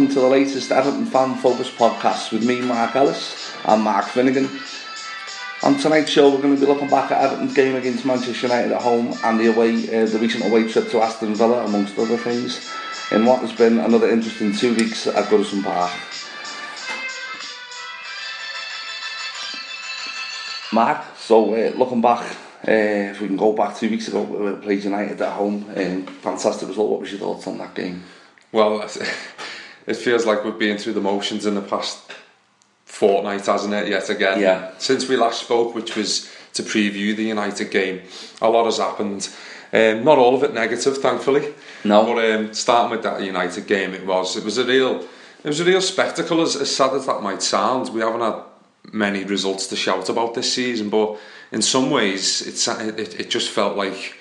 Welcome to the latest Everton Fan Focus podcast with me, Mark Ellis, and Mark Finnegan. On tonight's show, we're going to be looking back at Everton's game against Manchester United at home and the away, uh, the recent away trip to Aston Villa, amongst other things, in what has been another interesting two weeks at Goodison Park. Mark, so uh, looking back, uh, if we can go back two weeks ago, we played United at home, um, fantastic result. What was your thoughts on that game? Well, it feels like we've been through the motions in the past fortnight, hasn't it? Yet again. Yeah. Since we last spoke, which was to preview the United game, a lot has happened. Um, not all of it negative, thankfully. No. But um, starting with that United game, it was it was a real it was a real spectacle. As, as sad as that might sound, we haven't had many results to shout about this season, but in some ways, it's it, it just felt like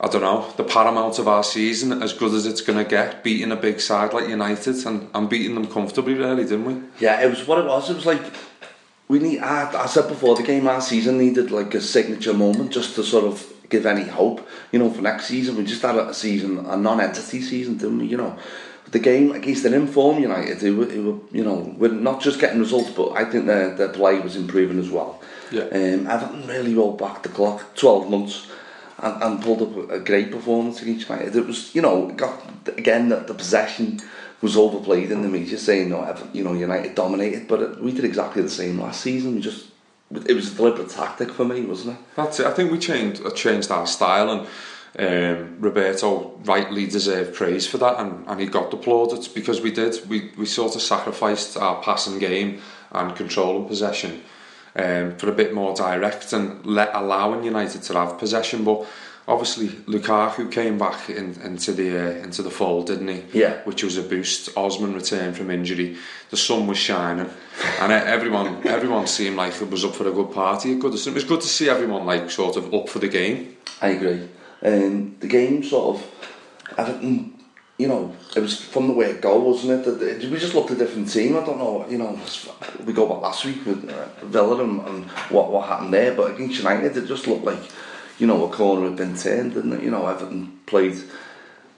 I don't know, the paramount of our season, as good as it's going to get, beating a big side like United and, and beating them comfortably, really, didn't we? Yeah, it was what it was. It was like we need. I, I said before the game, our season needed like a signature moment just to sort of give any hope, you know, for next season. We just had a season, a non-entity season, didn't we? You know, the game against an informed United, who, were, were, you know, we're not just getting results, but I think their their play was improving as well. Yeah. Um, Everton really rolled back the clock, twelve months. And, and pulled up a great performance against United. It was, you know, got again that the possession was overplayed in the media, saying no, you know, United dominated, but it, we did exactly the same last season. We just, it was a deliberate tactic for me, wasn't it? That's it. I think we changed uh, changed our style, and um, Roberto rightly deserved praise for that, and, and he got applauded because we did. We we sort of sacrificed our passing game and control and possession um, for a bit more direct and let allowing United to have possession, but obviously Lukaku came back in, into the uh, into the fold, didn't he? Yeah. Which was a boost. Osman returned from injury. The sun was shining, and everyone everyone seemed like it was up for a good party. It was good to see everyone like sort of up for the game. I agree. Um, the game sort of Everton, you know, it was from the way it go, wasn't it? That we just looked a different team. I don't know, you know, we go back last week with uh, Villa and, and what what happened there, but against United, it just looked like you know, a corner had been turned, didn't it? You know, Everton played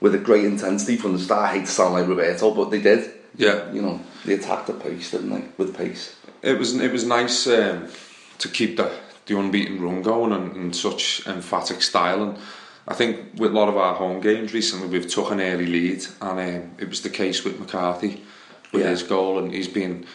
with a great intensity from the start. I hate to sound like Roberto, but they did. Yeah. You know, they attacked at pace, didn't they? With pace. It was it was nice um, to keep the the unbeaten run going and, and such emphatic style. And I think with a lot of our home games recently, we've took an early lead, and um, it was the case with McCarthy with Yeah. his goal, and he's been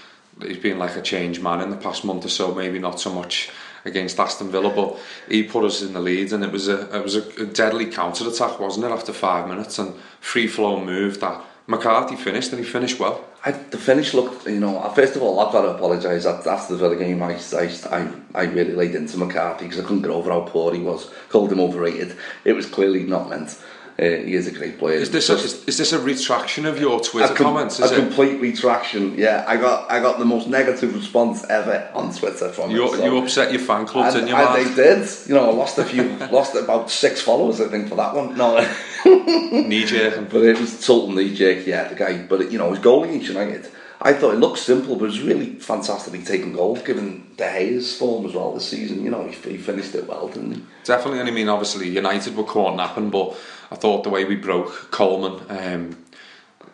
he's been like a changed man in the past month or so. Maybe not so much against Aston Villa, but he put us in the lead, and it was a it was a, a deadly counter attack, wasn't it? After five minutes, and free flow move that McCarthy finished, and he finished well. I, the finish looked, you know, first of all, I've got to apologise. After the game, I, I, I really laid into McCarthy because I couldn't get over how poor he was. Called him overrated. It was clearly not meant. Uh, he is a great player. Is this a, is, is this a retraction of your Twitter com- comments? Is a it? complete retraction. Yeah, I got I got the most negative response ever on Twitter from You, it. so- you upset your fan club, and, didn't you, they did. You know, I lost a few, lost about six followers, I think, for that one. No, Knee jerking. but it was total knee jerk. Yeah, the guy. But you know, his goal against United. I thought it looked simple, but it was really fantastically taken goal, given De Gea's form as well this season. You know, he, he finished it well, didn't he? Definitely, and I mean, obviously, United were caught napping, but I thought the way we broke Coleman, um,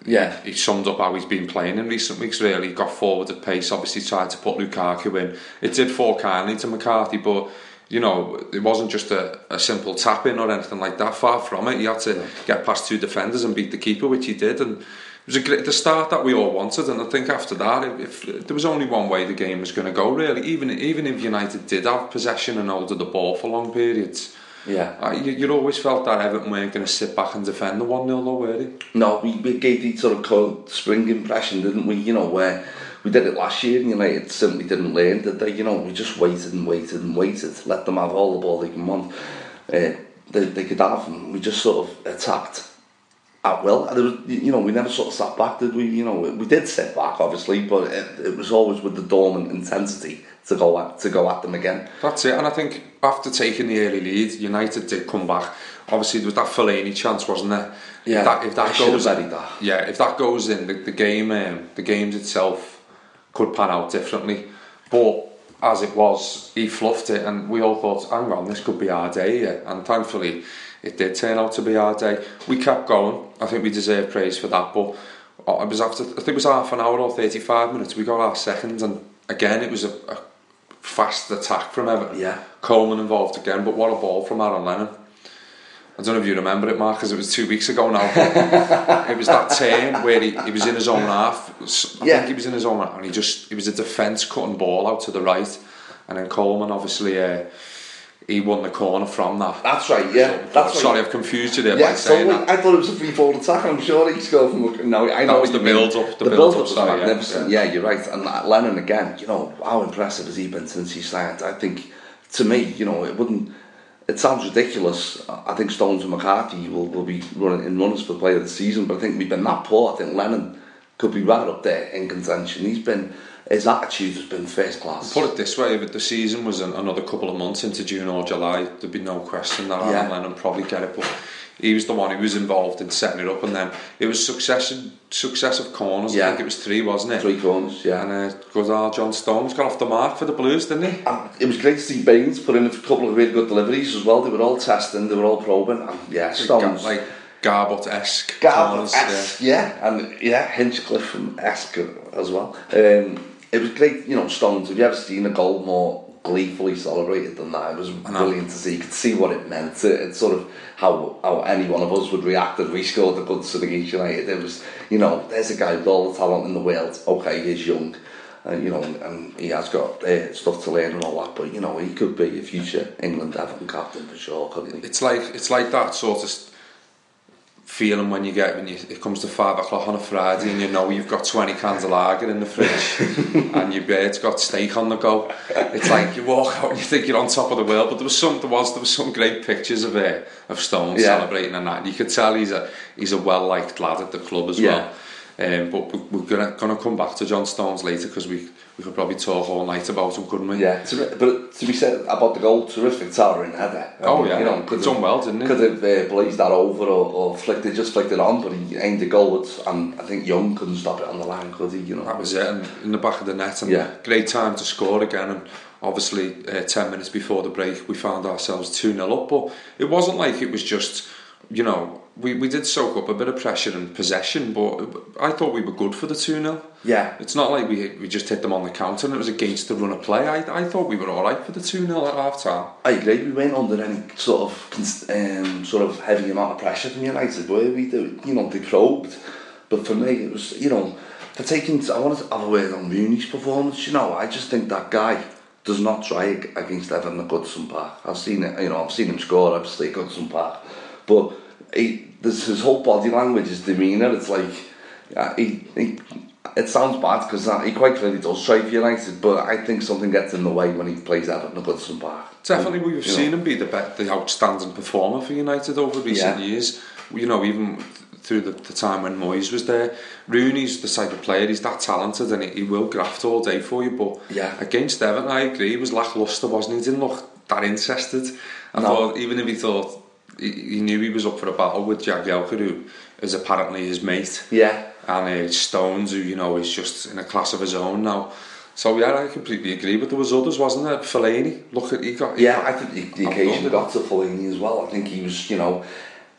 Yeah, he summed up how he's been playing in recent weeks. Really, got forward at pace. Obviously, tried to put Lukaku in. It did fall kindly to McCarthy, but you know, it wasn't just a, a simple tap in or anything like that. Far from it. He had to get past two defenders and beat the keeper, which he did, and. It was a great, the start that we all wanted, and I think after that, if, if there was only one way the game was going to go, really, even even if United did have possession and holded the ball for long periods, yeah. uh, you, you always felt that Everton weren't going to sit back and defend the 1 0 though, were they? No, we, we gave the sort of cold spring impression, didn't we? You know, where we did it last year and United simply didn't learn, did they? You know, we just waited and waited and waited, let them have all the ball they can want. Uh, they, they could have, and we just sort of attacked at will. And there was, you know, we never sort of sat back, did we? You know, we did sit back, obviously, but it, it was always with the dormant intensity to go at, to go at them again. That's it, and I think after taking the early lead, United did come back. Obviously, there was that Fellaini chance, wasn't there? Yeah, if that, if that I should have goes, that. yeah, if that goes in, the, the game, um, the games itself could pan out differently. But as it was, he fluffed it, and we all thought, "Hang on, this could be our day." Yeah. And thankfully, it did turn out to be our day. We kept going. I think we deserve praise for that. But uh, it was after, I think it was half an hour or thirty-five minutes. We got our second, and again, it was a, a fast attack from Everton. Yeah. Coleman involved again, but what a ball from Aaron Lennon. I don't know if you remember it, Mark, because it was two weeks ago now. it was that turn where he, he was in his own half. I Yeah. think he was in his own half, and he just it was a defence cutting ball out to the right, and then Coleman obviously uh, he won the corner from that. That's right, yeah. That's right. Sorry, I've confused you there Yeah, by saying totally. that. I thought it was a free forward attack. I'm sure he scored from. No, I know That was the you mean. build-up, the The, build-up build-up was style, yeah. magnificent. Yeah. you're right. And Lennon again. You know how impressive has he been since he signed? I think, to me, you know, it wouldn't. It sounds ridiculous. I think Stones and McCarthy will, will be running in runners for player of the season, but I think we've been that poor. I think Lennon could be right up there in contention. He's been his attitude has been first class. Put it this way, if the season was an, another couple of months into June or July, there'd be no question that Yeah. Aaron Lennon probably get it. But he was the one who was involved in setting it up, and then it was successive successive corners. I think it was three, wasn't it? Three corners, yeah. And uh, good old John Stones got off the mark for the Blues, didn't he? And it was great to see Baines put in a couple of really good deliveries as well. They were all testing, they were all probing, and yeah, Stones. Like Garbott-esque Garbutt-esque. yeah. and yeah, Hinchcliffe and esque as well. Um, it was great, you know, Stones. Have you ever seen a goal more gleefully celebrated than that? It was brilliant to see. You could see what it meant. It, it's sort of how how any one of us would react if we scored a good son against United. It was, you know, there's a guy with all the talent in the world. Okay, he's young. And, you know, and he has got uh, stuff to learn and all that, but you know, he could be a future England Everton captain for sure, couldn't he? It's like it's like that sort of feeling when you get when you it comes to five o'clock on a Friday and you know you've got twenty cans of lager in the fridge and your bird's got steak on the go. It's like you walk out and you think you're on top of the world. But there was some there was there was some great pictures of uh, of Stones Yeah. celebrating and that. And you could tell he's a he's a well liked lad at the club as Yeah. well. Um, but we're gonna gonna come back to John Stones later because we we could probably talk all night about him, couldn't we? Yeah, but to be said about the goal, terrific towering header. Oh, yeah. you know, He'd done well, didn't he? Could have uh, blazed that over or, or flicked it, just flicked it on, but he aimed the goalwards, and I think Young couldn't stop it on the line, could he? You know, That was it, and in the back of the net, and Yeah. great time to score again. And obviously, uh, ten minutes before the break, we found ourselves two 0 up. But it wasn't like it was just, you know, we, we did soak up a bit of pressure and possession, but I thought we were good for the two 0 Yeah. it's not like we we just hit them on the counter and it was against the run of play. I I thought we were all right for the two 0 at half time. I agree. We weren't under any sort of um, sort of heavy amount of pressure from United, were we? You know, they probed, but for me, it was you know, for taking. I wanted to have a word on Rooney's performance. You know, I just think that guy does not try against Everton at Goodison Park. I've seen it. You know, I've seen him score obviously at Goodison Park, but he, this, his whole body language, his demeanour. It's like uh, he. he it sounds bad because he quite clearly does try for United, but I think something gets in the way when he plays Everton at the Goodison Park. Definitely, we've you know, seen him be the be- the outstanding performer for United over recent Yeah. years. you know, even through the, the time when Moyes was there, Rooney's the type of player, he's that talented and he, he will graft all day for you, but Yeah. against Everton, I agree, he was lacklustre, wasn't he? He didn't look that interested. I No. thought, even if he thought, he, he knew he was up for a battle with Jagielka, who is apparently his mate Yeah. and uh, Stones, who you know is just in a class of his own now. So yeah, I completely agree. But there was others, wasn't there? Fellaini, look at he got. he Yeah, got- I think the, the occasion done. got to Fellaini as well. I think he was, you know,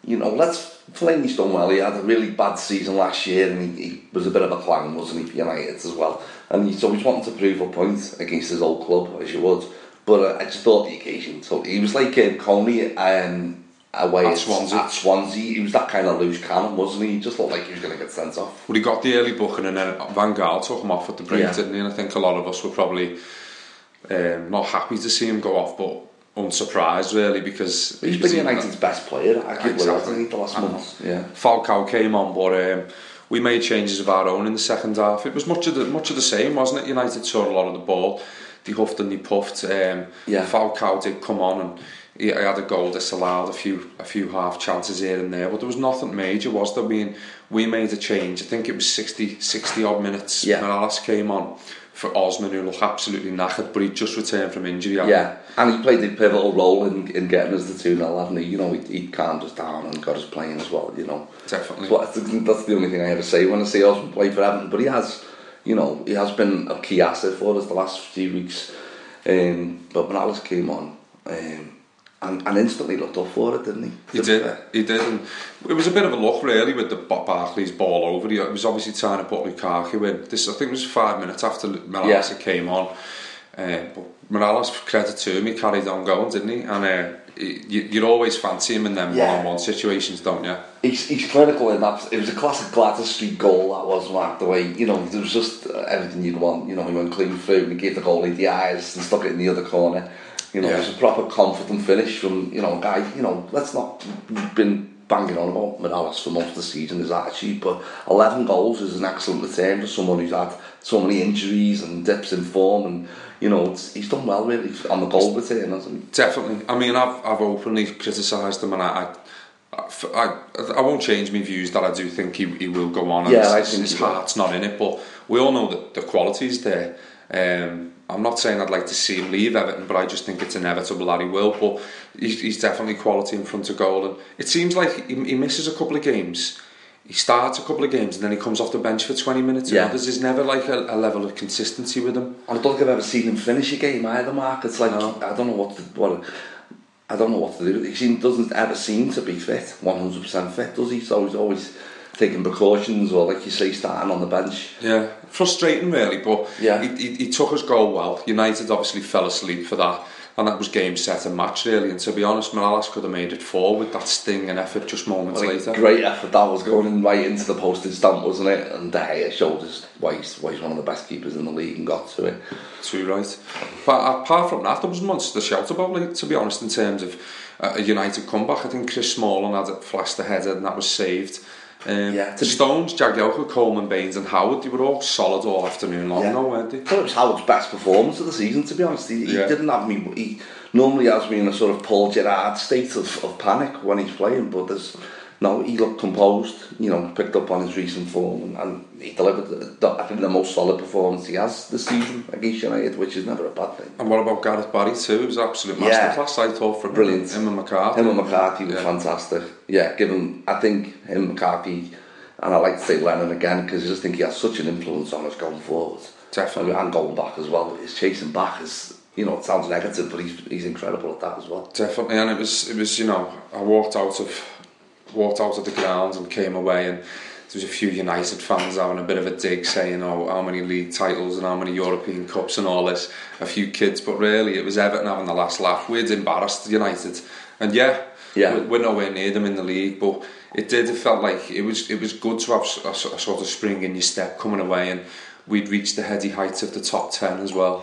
you know, let's Fellaini's done well. He had a really bad season last year, and he, he was a bit of a clown, wasn't he, for United as well. And so he's always wanting to prove a point against his old club, as you would. But uh, I just thought the occasion. So he was like um, Coney um, away At at, Swansea. At Swansea, he was that kind of loose cannon, wasn't he? He just looked like he was going to get sent off. Well, he got the early booking, and then Van Gaal took him off at the break, Yeah. didn't he? And I think a lot of us were probably um, not happy to see him go off, but unsurprised really because He's been United's best player, arguably, Exactly. the last month? Yeah. Falcao came on, but um, we made changes of our own in the second half. It was much of the much of the same, wasn't it? United saw a lot of the ball. They huffed and they puffed. Um, Yeah. Falcao did come on and he, he had a goal disallowed, a few a few half chances here and there, but there was nothing major, was there? I mean, we made a change. I think it was 60, 60 odd minutes. Yeah. Mirallas came on for Osman, who looked absolutely knackered, but he just returned from injury. Yeah, and he played a pivotal role in, in getting us the 2 0, hadn't he? You know, he, he calmed us down and got us playing as well, you know. Definitely. The- that's the only thing I ever say when I see Osman play for Everton. But he has, you know, he has been a key asset for us the last few weeks. Um, but Mirallas came on um, and, and instantly looked up for it, didn't he? He did, he did, and it was a bit of a luck really with the Barkley's ball over. He was obviously trying to put Lukaku in. This I think it was five minutes after Mirallas Yeah. had came on. Uh, but Mirallas, credit to him, he carried on going, didn't he? And uh, you, you'd always fancy him in them Yeah. one-on-one situations, don't you? He's, he's clinical in that. It was a classic Gladys Street goal that was Mark. The way you know there was just uh, everything you'd want. You know he went clean through and he gave the goalie the eyes and stuck it in the other corner. You know Yeah. it was a proper confident finish from you know a guy. You know let's not been banging on about Mirallas for most of the season his attitude, but 11 goals is an excellent return for someone who's had so many injuries and dips in form and. You know, it's, he's done well really on the goal return, hasn't he? Definitely. I mean, I've I've openly criticised him, and I. I I, I won't change my views that I do think he, he will go on and Yeah, his, I think his heart's not in it but we all know that the quality's there um, I'm not saying I'd like to see him leave Everton but I just think it's inevitable that he will but he's, he's definitely quality in front of goal and it seems like he, he misses a couple of games he starts a couple of games and then he comes off the bench for 20 minutes Yeah. others there's never like a, a level of consistency with him I don't think I've ever seen him finish a game either, Mark. It's like No. I don't know what to, what I don't know what to do. He doesn't ever seem to be fit, one hundred percent fit, does he? So he's always taking precautions, or like you say, starting on the bench. Yeah, frustrating really, but Yeah. he, he, he took his goal well. United obviously fell asleep for that, and that was game, set, and match really. And to be honest, Mirallas could have made it four with that sting and effort just moments Like, later. great effort that was going in right into the postage stamp, wasn't it? And De Gea showed us why he's, why he's one of the best keepers in the league and got to it. Too right. But apart from that, there was to shout about. Like, to be honest, in terms of a United comeback, I think Chris Smalling had it flashed ahead and that was saved. Um, yeah, Stones, Jagielka, Coleman Baines and Howard, they were all solid all afternoon long yeah. though, weren't they? I thought it was Howard's best performance of the season, to be honest. He, yeah. didn't have me... He normally has me in a sort of Paul Gerrard state of, of panic when he's playing, but there's... no. He looked composed. You know, picked up on his recent form, and, and he delivered. The, I think the most solid performance he has this season against United, which is never a bad thing. And what about Gareth Barry too? It was an absolute Yeah. masterclass, I thought, for Brilliant. him and McCarthy. Him and McCarthy were Yeah. fantastic. Yeah, given I think him and McCarthy, and I like to say Lennon again because I just think he has such an influence on us going forward. Definitely. and going back as well. His chasing back is, you know, it sounds negative, but he's he's incredible at that as well. Definitely, and it was it was you know I walked out of walked out of the ground and came away and there was a few United fans having a bit of a dig saying oh how many league titles and how many European cups and all this a few kids but really it was Everton having the last laugh we'd embarrassed United and yeah Yeah. we- we're nowhere near them in the league but it did it felt like it was it was good to have a sort of spring in your step coming away and we'd reached the heady heights of the top 10 as well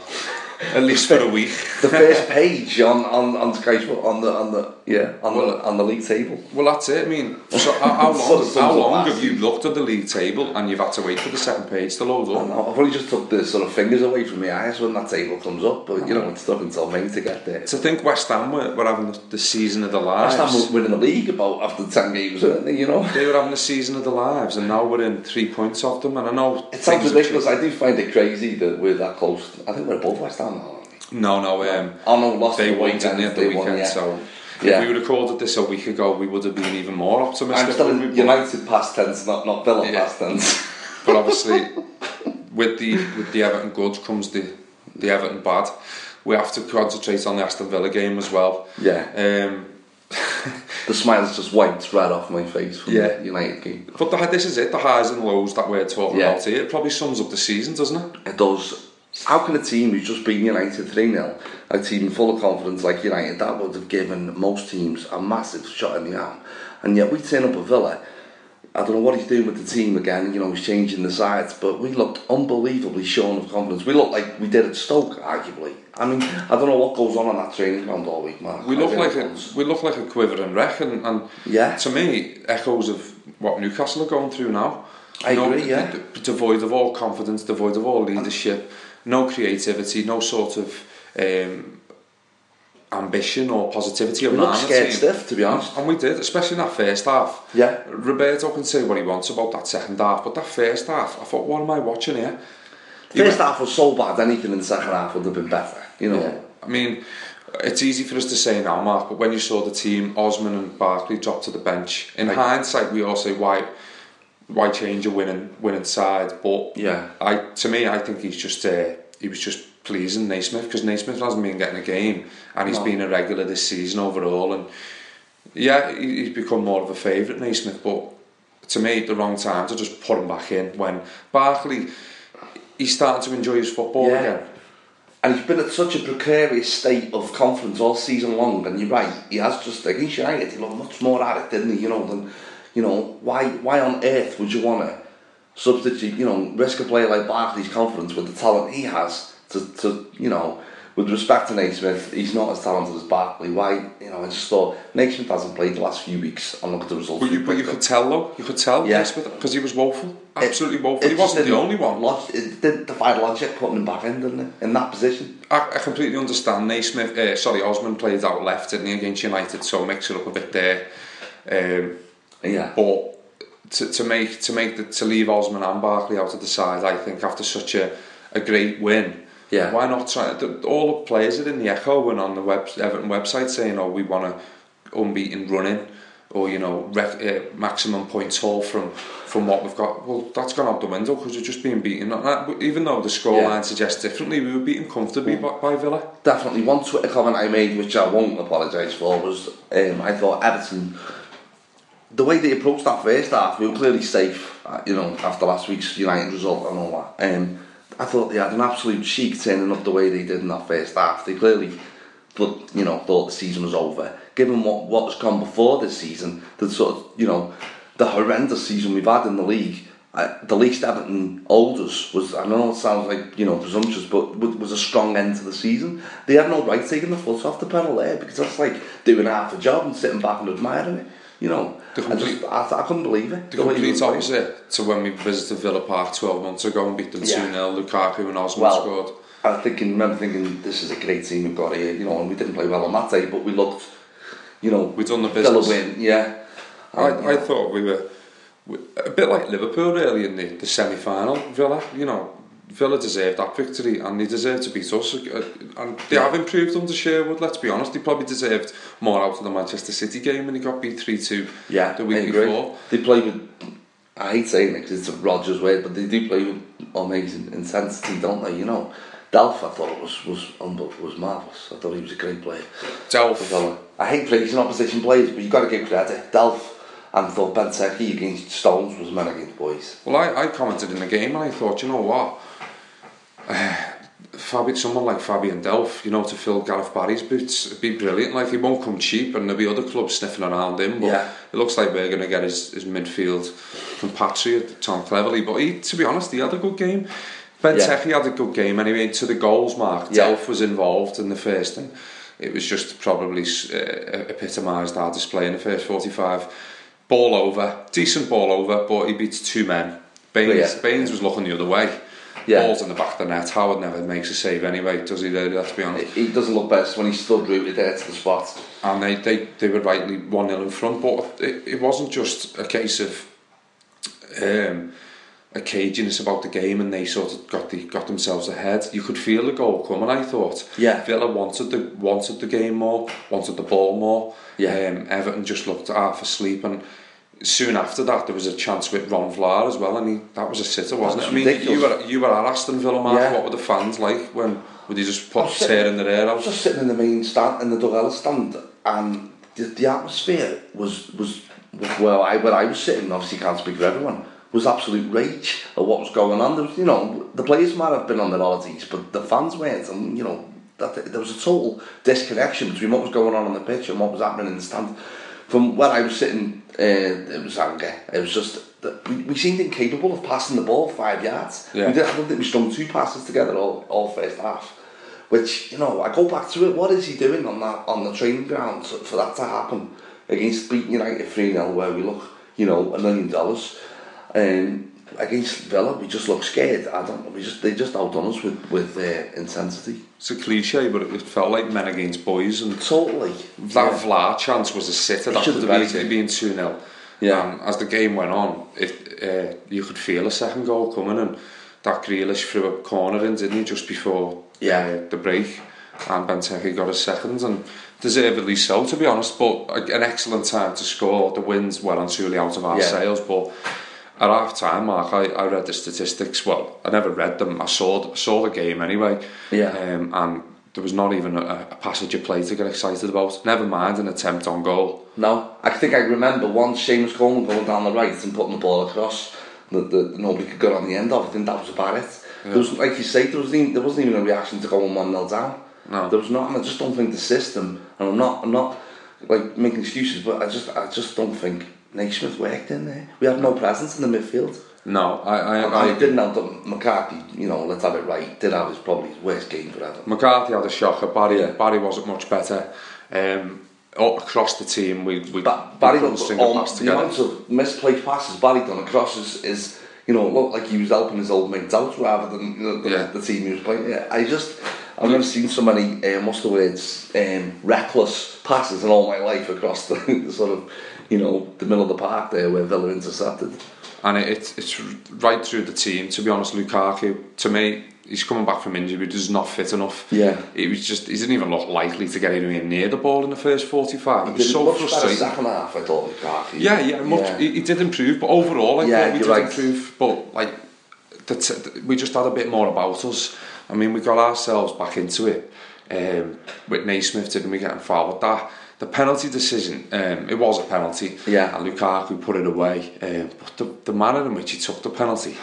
at least for a week. the first page on on on Sky Sport on the on the yeah on the on the league table. Well, that's it. I mean, so how, long, how long have you looked at the league table and you've had to wait for the second page to load I up? know, I've only just took the sort of fingers away from my eyes when that table comes up, but you know it's took until May to get there. To think West Ham were, were having the, the season of their lives. Last time we were winning the league about after ten games, weren't they? You know. They were having the season of their lives, and now we're in three points off them. And I know It sounds ridiculous. I do find it crazy that we're that close. I think we're above West Ham now. aren't we? No, no. Um, Oh no, lost they the weekend. they, the weekend? won, yeah. So Yeah. if we recorded this a week ago, we would have been even more optimistic. I'm still in? United past tense, not not Villa Yeah. past tense. But obviously, with the with the Everton good comes the the Everton bad. We have to concentrate on the Aston Villa game as well. Yeah. Um, The smile's just wiped right off my face from Yeah. the United game. but the, this is it, the highs and lows that we're talking Yeah. about here. It probably sums up the season, doesn't it? It does. How can a team who's just beaten United 3 0, a team full of confidence like United, that would have given most teams a massive shot in the arm? And yet we turn up at Villa. I don't know what he's doing with the team again, you know, he's changing the sides, but we looked unbelievably shorn of confidence. We looked like we did at Stoke, arguably. I mean, I don't know what goes on on that training ground all week, Mark. We I look like a we look like a quivering wreck, and, and Yeah. to me, echoes of what Newcastle are going through now. I agree, yeah. Devoid of all confidence, devoid of all leadership, no creativity, no sort of um, ambition or positivity we around scared team. stiff, to be honest. And we did, especially in that first half. Yeah. Roberto can say what he wants about that second half, but that first half, I thought, what am I watching here? The first went, half was so bad, anything in the second half would have been better, you know. Yeah. I mean, it's easy for us to say now, Mark, but when you saw the team, Osman and Barkley dropped to the bench, in like, hindsight, we all say, why? Why change a winning winning side? But Yeah. I to me, I think he's just uh, he was just pleasing Naismith because Naismith hasn't been getting a game, and he's No. been a regular this season overall, and yeah, he- he's become more of a favourite Naismith, but to me, the wrong time to just put him back in when Barkley. He's starting to enjoy his football Yeah. again. And he's been at such a precarious state of confidence all season long. And you're right, he has just against United. He looked much more at it, didn't he? You know, than you know why? Why on earth would you want to substitute? You know, risk a player like Barkley's confidence with the talent he has to, to you know. With respect to Naismith, he's not as talented as Barkley. Why? You know, I just thought Naismith hasn't played the last few weeks. And look at the results. But you, but you could tell though, you could tell Yeah. because he was woeful, absolutely It- woeful. it He wasn't the only one. log- It didn't defy logic putting him back in, didn't it? In that position. I, I completely understand. Naismith, uh, sorry, Osman played out left, didn't he, against United, so mix it up a bit there. Um, Yeah. but to, to make to make the, to leave Osman and Barkley out of the side, I think after such a, a great win, Yeah. why not try? All the players are in the echo and on the web, Everton website saying, "Oh, we want to unbeaten running." Or you know, rec, uh, maximum points haul from from what we've got. Well, that's gone out the window because we're just being beaten. That- Even though the scoreline Yeah. suggests differently, we were beaten comfortably by, by Villa. definitely one Twitter comment I made, which I won't apologise for, was um, I thought Everton, the way they approached that first half, we were clearly safe, uh, you know, after last week's United result and all that. Um, I thought they had an absolute cheek turning up the way they did in that first half. They clearly, thought, you know, thought the season was over. Given what what has gone before this season, the sort of, you know, the horrendous season we've had in the league. Uh, the least Everton owed us was, I know it sounds like, you know, presumptuous, but wa- was a strong end to the season. They had no right taking the foot off the pedal there because that's like doing half a job and sitting back and admiring it. You know, The I, just, I, I couldn't believe it. The way complete opposite to when we visited Villa Park 12 months ago and beat them 2 Yeah. 0. Lukaku and Osman Well, scored. I thinking, remember thinking, this is a great team we've got here, you know, and we didn't play well on that day, but we looked, you know, We'd done the Villa business. win, yeah. I, And, I uh, thought we were a bit like Liverpool really in the, the semi final. Villa, you know, Villa deserved that victory and they deserved to beat us. Uh, And they have improved under Sherwood, let's be honest. They probably deserved more out of the Manchester City game when they got beat 3 2 Yeah, the week before. They play with, I hate saying it because it's a Rodgers way, but they do play with amazing intensity, don't they? You know, Delph, I thought was was was marvellous. I thought he was a great player. Delph. I hate praising opposition players, but you've got to give credit. Delph and thought Benteke against Stones was man against boys. Well, I, I commented in the game and I thought, you know what? Fabi, someone like Fabian Delph, you know, to fill Gareth Barry's boots, it'd be brilliant. Like, he won't come cheap and there'll be other clubs sniffing around him, but Yeah. it looks like we're going to get his, his midfield compatriot, Tom Cleverley. But he, to be honest, he had a good game. Ben Yeah. Had a good game anyway. To the goals mark, Yeah. Delph was involved in the first, and it was just probably uh, epitomised our display in the first 45. Ball over, decent ball over, but he beats two men. Baines. Baines was looking the other way. Yeah. Ball's in the back of the net. Howard never makes a save anyway, does he? Really, let's be honest. He doesn't look best when he stood rooted there to the spot. and they, they, they were rightly 1 0 in front. But it, it wasn't just a case of um, a caginess about the game and they sort of got the, got themselves ahead. You could feel the goal coming, I thought. Yeah. Villa wanted the, wanted the game more, wanted the ball more. Yeah. Um, Everton just looked half asleep and soon after that there was a chance with Ron Vlaar as well and he, that was a sitter wasn't That's it? I mean ridiculous. you were, you were at Aston Villa Mark, Yeah. what were the fans like when would you just put sitting- tearing their hair I was just sitting in the main stand, in the dugout stand, and the, the atmosphere was was where I where I was sitting. Obviously, can't speak for everyone. Was absolute rage at what was going on. There was, you know, the players might have been on their holidays, but the fans weren't, and you know, that there was a total disconnection between what was going on on the pitch and what was happening in the stand. From where I was sitting, uh, it was anger. It was just that we, we seemed incapable of passing the ball five yards. Yeah. We did, I don't think we strung two passes together all, all first half. Which you know, I go back to it. What is he doing on that on the training ground for for that to happen against beating United three 0 where we look, you know, a million dollars. Um, against Villa, we just looked scared. I don't. We just they just outdone us with with uh, intensity. It's a cliche, but it felt like men against boys, and Totally. that Yeah. Vlaar chance was a sitter. It That should have been been two 0 Yeah. And as the game went on, it uh, you could feel a second goal coming, and that Grealish threw a corner in, didn't he, just before Yeah. uh, the break, and Benteke got a second, and deservedly so, to be honest. But an excellent time to score. The winds well and truly out of our Yeah. sails, but. At half time, Mark, I, I read the statistics. Well, I never read them. I saw saw the game anyway. Yeah. Um, and there was not even a, a passage of play to get excited about. Never mind an attempt on goal. No, I think I remember once Seamus Coleman going down the right and putting the ball across that, that nobody could get on the end of. I think that was about it. There was, like you say, there was even, there wasn't even a reaction to going one 0 down. No. There was not, and I just don't think the system. And I'm not, I'm not like making excuses, but I just, I just don't think Naismith worked in there. We had no presence in the midfield. No, I, I, I didn't have that McCarthy. You know, let's have it right. Did have his probably his worst game for Everton. McCarthy had a shocker. Barry, Yeah. Barry wasn't much better. Um, all across the team, we, we, Ba- Barry string a all, pass the amount of misplaced passes Barry done across is, is you know, looked like he was helping his old mates out rather than you know, the, Yeah. the team he was playing. Yeah, I just, I've never seen so many, um, what's the words, um, reckless passes in all my life across the, the sort of, you know, the middle of the park there where Villa intercepted. and it, it's it's right through the team. To be honest, Lukaku, to me, he's coming back from injury, but he's not fit enough. Yeah. it was just, he didn't even look likely to get anywhere near the ball in the first 45. It was so frustrating. second half, I thought, Lukaku. Yeah, yeah, much, Yeah. He, he did improve, but overall, I Yeah, thought we did right. improve. But like, the t- we just had a bit more about us. I mean, we got ourselves back into it um, with Naismith, didn't we? Getting forward that the penalty decision, um, it was a penalty. Yeah. and Lukaku put it away. Um, but the, the manner in which he took the penalty,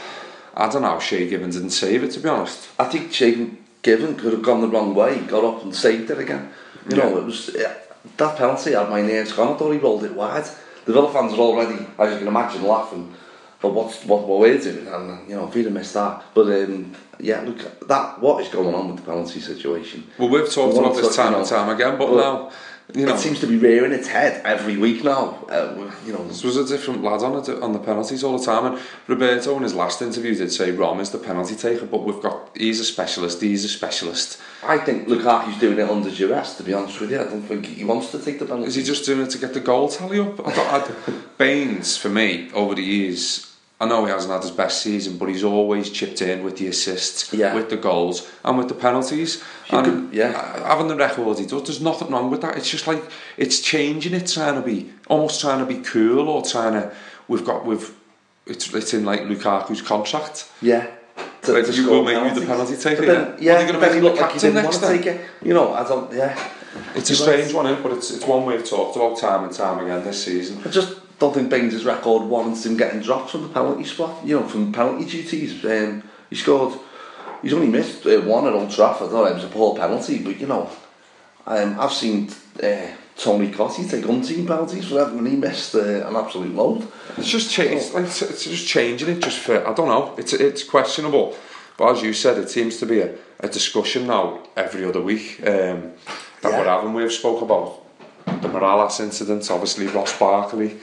I don't know Shay Given didn't save it. To be honest, I think Shay Given could have gone the wrong way, got up and saved it again. You know, it was yeah, that penalty had my nerves gone. I thought he rolled it wide. The Villa fans are already, as you can imagine, laughing. But what's what, what we're doing, and you know, if he'd have missed that. But um, yeah, look, that what is going on with the penalty situation? well, we've talked about this time and time again, but but now, you know, it seems to be rearing its head every week now. Uh, you know, this was a different lad on it on the penalties all the time, and Roberto in his last interview did say Rom is the penalty taker, but we've got he's a specialist, he's a specialist. I think Lukaku's doing it under duress. To be honest with you, I don't think he wants to take the penalty. Is he just doing it to get the goal tally up? I don't, Baines for me over the years. I know he hasn't had his best season, but he's always chipped in with the assists, Yeah. with the goals, and with the penalties. You and could- yeah. having the record he does, there's nothing wrong with that. It's just like it's changing it, trying to be almost trying to be cool or trying to. We've got we've it's it's in like Lukaku's contract. Yeah. To, Like, to you will make you the penalty taker, then, yeah? yeah, are gonna but make him the like captain didn't next want to take it. You know, I don't. Yeah. It's a strange one, but it's it's one we've talked about time and time again this season. I just don't think Baines' record warrants him getting dropped from the penalty spot. You know, from penalty duties. Um, he scored. He's only missed uh, one at Old Trafford. Oh, it was a poor penalty, but you know, um, I've seen uh, Tony Cottee take umpteen penalties for Everton, and he missed uh, an absolute load. It's just cha- it's, like, it's it's just changing it just for I don't know. It's it's questionable. But as you said, it seems to be a, a discussion now every other week um, that Yeah. we're having. We've spoke about the Mirallas incident, obviously Ross Barkley.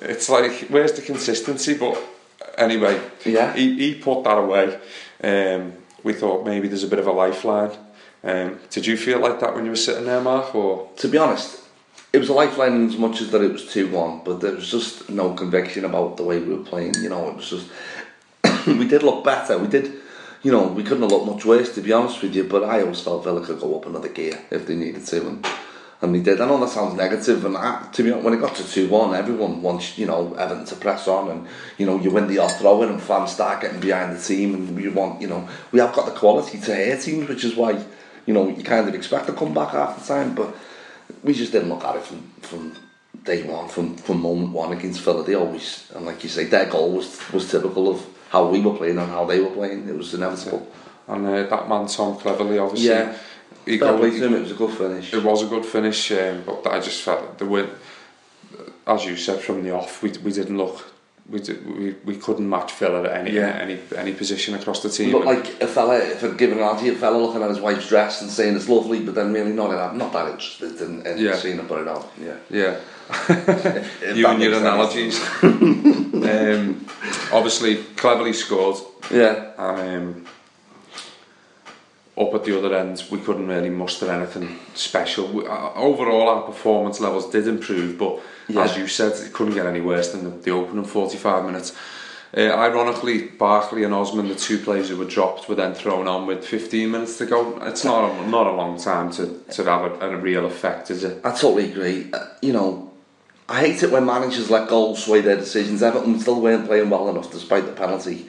It's like, where's the consistency? But anyway, Yeah. he, he put that away. Um, we thought maybe there's a bit of a lifeline. Um, did you feel like that when you were sitting there, Mark? Or to be honest, it was a lifeline as much as that it was 2 1, but there was just no conviction about the way we were playing. You know, it was just. we did look better. We did. You know, we couldn't have looked much worse, to be honest with you, but I always felt Villa could go up another gear if they needed to, and, and they did. I know that sounds negative, and I, to be honest, when it got to 2 1, everyone wants, you know, Everton to press on, and, you know, you win the odd throw in, and fans start getting behind the team, and we want, you know, we have got the quality to hurt teams, which is why, you know, you kind of expect to come back half the time, but we just didn't look at it from, from day one, from, from moment one against. They always, and like you say, their goal was, was typical of how we were playing and how they were playing. It was inevitable. and uh, that man Tom Cleverley, obviously, Yeah. he got. Him, it was a good finish. It was a good finish, um, but I just felt the win. As you said from the off, we we didn't look. We, did, we we couldn't match Villa at any yeah. any any position across the team. But like a fella, if I'd given an idea, a fella looking at his wife's dress and saying it's lovely, but then really not. that not that interested in, in yeah. seeing her put it on. Yeah, yeah. you and your analogies. um, obviously, cleverly scored. Yeah. And, um, up at the other end, we couldn't really muster anything special. We, uh, overall, our performance levels did improve, but Yeah. as you said, it couldn't get any worse than the, the opening 45 minutes. Uh, ironically, Barkley and Osman, the two players who were dropped, were then thrown on with 15 minutes to go. It's not a, not a long time to, to have a, a real effect, is it? I totally agree. Uh, you know, I hate it when managers let goals sway their decisions. Everton still weren't playing well enough despite the penalty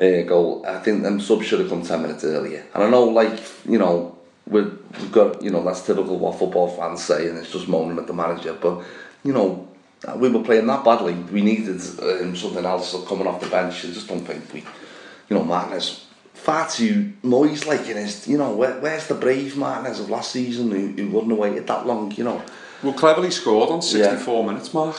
uh, goal. I think them subs should have come 10 minutes earlier. And I know, like, you know, we've got, you know, that's typical what football fans say and it's just moaning at the manager. But, you know, we were playing that badly. We needed um, something else coming off the bench. I just don't think we, you know, Martinez far too Moyes like in his, you know, where, where's the brave Martinez of last season who, who wouldn't have waited that long, you know? Well, Cleverley scored on 64 minutes, Mark.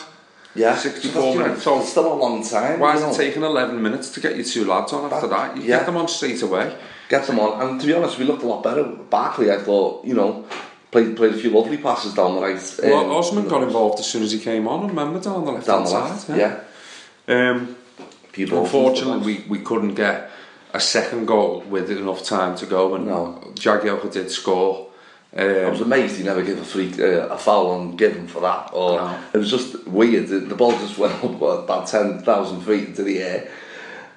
Yeah, 64 So that's, you know, minutes. So it's still a long time. Why is know. it taking 11 minutes to get your two lads on after That- that? You yeah. get them on straight away. Get them on, and to be honest, we looked a lot better. Barkley, I thought, you know, played played a few lovely passes down the right. Well, um, Osman got involved as soon as he came on, remember, down the left down hand the side. left. Yeah, Um, unfortunately, we, we couldn't get a second goal with enough time to go, and No. Jagielka did score. I was Um, amazed he never gave a free uh, a foul on given for that. Or No. it was just weird. The, ball just went up about ten thousand feet into the air,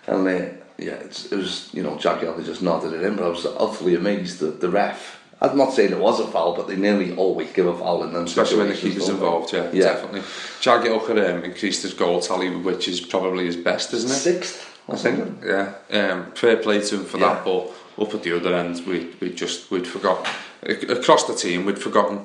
and uh, yeah, it's, it was you know Jagielka just nodded it in. But I was utterly amazed that the ref. I'm not saying it was a foul, but they nearly always give a foul in them especially when the keeper's involved, yeah, Yeah. definitely. Jagielka um, increased his goal tally, which is probably his best, isn't it? Sixth, I think, yeah. Um, fair play to him for Yeah. that, but up at the other end, we we just we'd forgotten across the team, we'd forgotten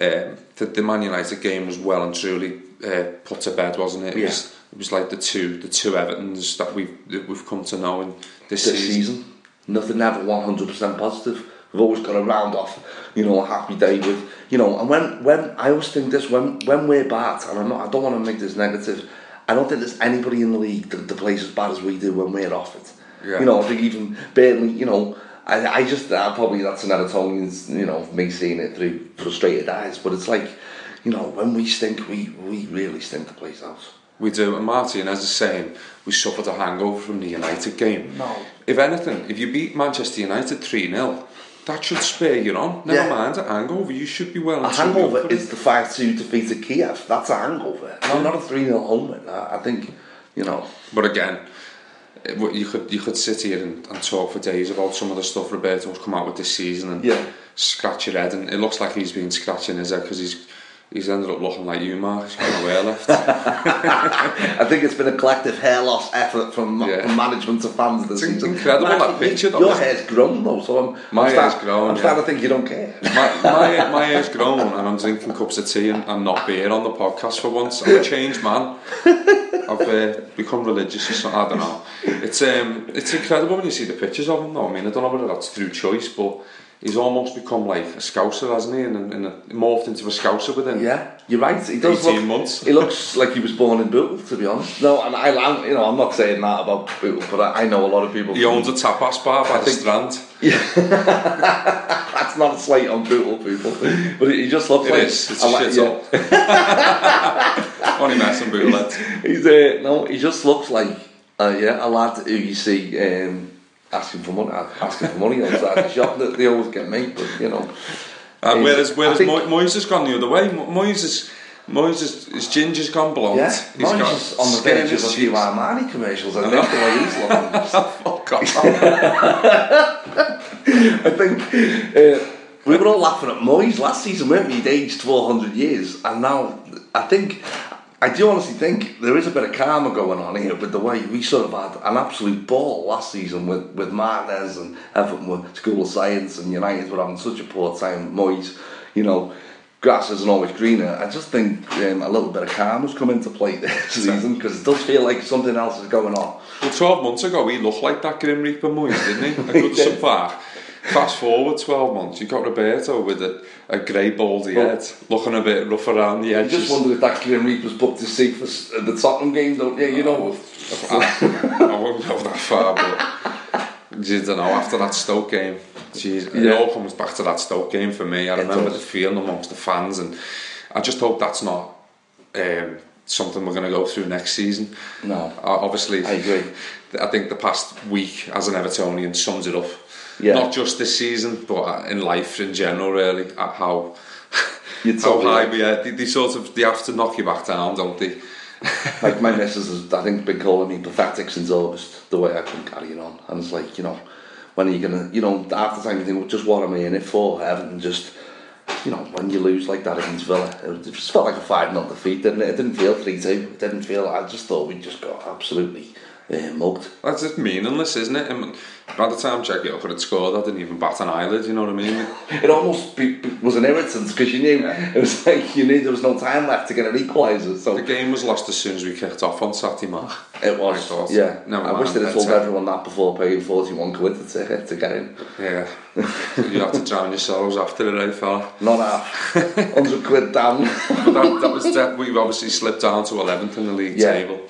um, that the Man United game was well and truly uh, put to bed, wasn't it? It Yeah. was it was like the two the two Evertons that we've that we've come to know in this, this season. season. Nothing ever 100% positive. We've always got a round off, you know, a happy day with, you know, and when, when I always think this, when, when we're bad, and I'm not, I don't want to make this negative, I don't think there's anybody in the league that, that plays as bad as we do when we're off it. Yeah. You know, I think even Burnley, you know, I, I just, uh, probably that's an Evertonian's, you know, me seeing it through frustrated eyes, but it's like, you know, when we stink, we, we really stink the place out. We do, and Martin, as is saying, we suffered a hangover from the United game. No. If anything, if you beat Manchester United 3 0, that should spare you on. Never Yeah. mind a hangover, you should be well A and hangover is the 5 2 defeat at Kiev. That's a hangover. No, not a 3 0 home win. I, I think, you know. But again, it, what Eh, you could you could sit here and, and talk for days about some of the stuff Roberto's come out with this season and Yeah. scratch your head, and it looks like he's been scratching his head because he's he's ended up looking like you, Mark. He's got no hair left. I think it's been a collective hair loss effort from, Yeah. from management to fans this It's season. incredible, Mark, that picture, you- though, Your hair's grown though, so I'm, My I'm hair's start- grown, I'm yeah. starting to think you don't care. my, my, my hair's grown and I'm drinking cups of tea and, and not beer on the podcast for once. I'm a changed man. I've uh, become religious or something. I don't know. It's um, it's incredible when you see the pictures of him though. I mean, I don't know whether that's through choice, but he's almost become like a scouser, hasn't he? And, and, and morphed into a scouser within. Yeah, you're right. He does 18 look, months. He looks like he was born in Bootle, to be honest. No, and I, I'm, you know, I'm not saying that about Bootle, but I, I know a lot of people. He owns a tapas bar by the think- strand. Yeah, that's not a slight on Bootle people, but he just looks It like is. It's I a like- shit yeah. Only messing bootlegs. He's uh, no, he just looks like uh, yeah, a lad who you see um, asking for money, asking for money outside the shop. That they always get me, but you know. He's- whereas whereas think- Mo- Moyes has gone the other way. Mo- Moyes is Moyes is his ginger's gone blonde. Yeah, He's Moyes got is on the verge of a few. Armani commercials. I think the way he's looking. Fuck off. I think uh, we were all laughing at Moyes last season, weren't we? He'd aged 400 years, and now I think. I do honestly think there is a bit of karma going on here with the way we sort of had an absolute ball last season with, with Martinez and Everton were School of Science and United were having such a poor time. Moyes, you know, grass isn't always greener. I just think um, a little bit of karma's come into play this season because it does feel like something else is going on. Well, 12 months ago, he looked like that Grim Reaper Moyes, didn't he? At Goodison Park. Fast forward 12 months, you've got Roberto with a, a grey baldy Well- head, looking a bit rough around the I edges. just wonder if that Grim Reaper's booked his seat for the Tottenham game, don't you? You know, I, I won't go that far, but you don't know, after that Stoke game, geez, it Yeah. all comes back to that Stoke game for me. I remember the feeling amongst the fans, and I just hope that's not um, something we're going to go through next season. No. Uh, obviously, I agree. I think the past week as an Evertonian sums it up. Yeah. Not just this season, but uh, in life in general, really. At how You're how high right. we are. They, they sort of they have to knock you back down, don't they? like my missus has, I think, been calling me pathetic since August, the way I've been carrying on. And it's like, you know, when are you going to, you know, half the time you think, well, just what am I in it for? Everton just, you know, when you lose like that against Villa, it just felt like a 5 0 defeat, didn't it? It didn't feel 3 2. It didn't feel, I just thought we just got absolutely uh, mugged. That's just meaningless, isn't it? And by the time Jagielka had scored, I didn't even bat an eyelid. You know what I mean? It almost be, be- was an irritant because you knew, it was like you knew there was no time left to get an equaliser. So The game was lost as soon as we kicked off on Saturday, Mark. It was, I thought, yeah. No, I wish they'd have told it. everyone that before paying 41 quid to, ticket to get in. Yeah, you have to drown yourselves after it, eh, fella? Not half. 100 quid down. That, that was that. We've obviously slipped down to 11th in the league Yeah. table.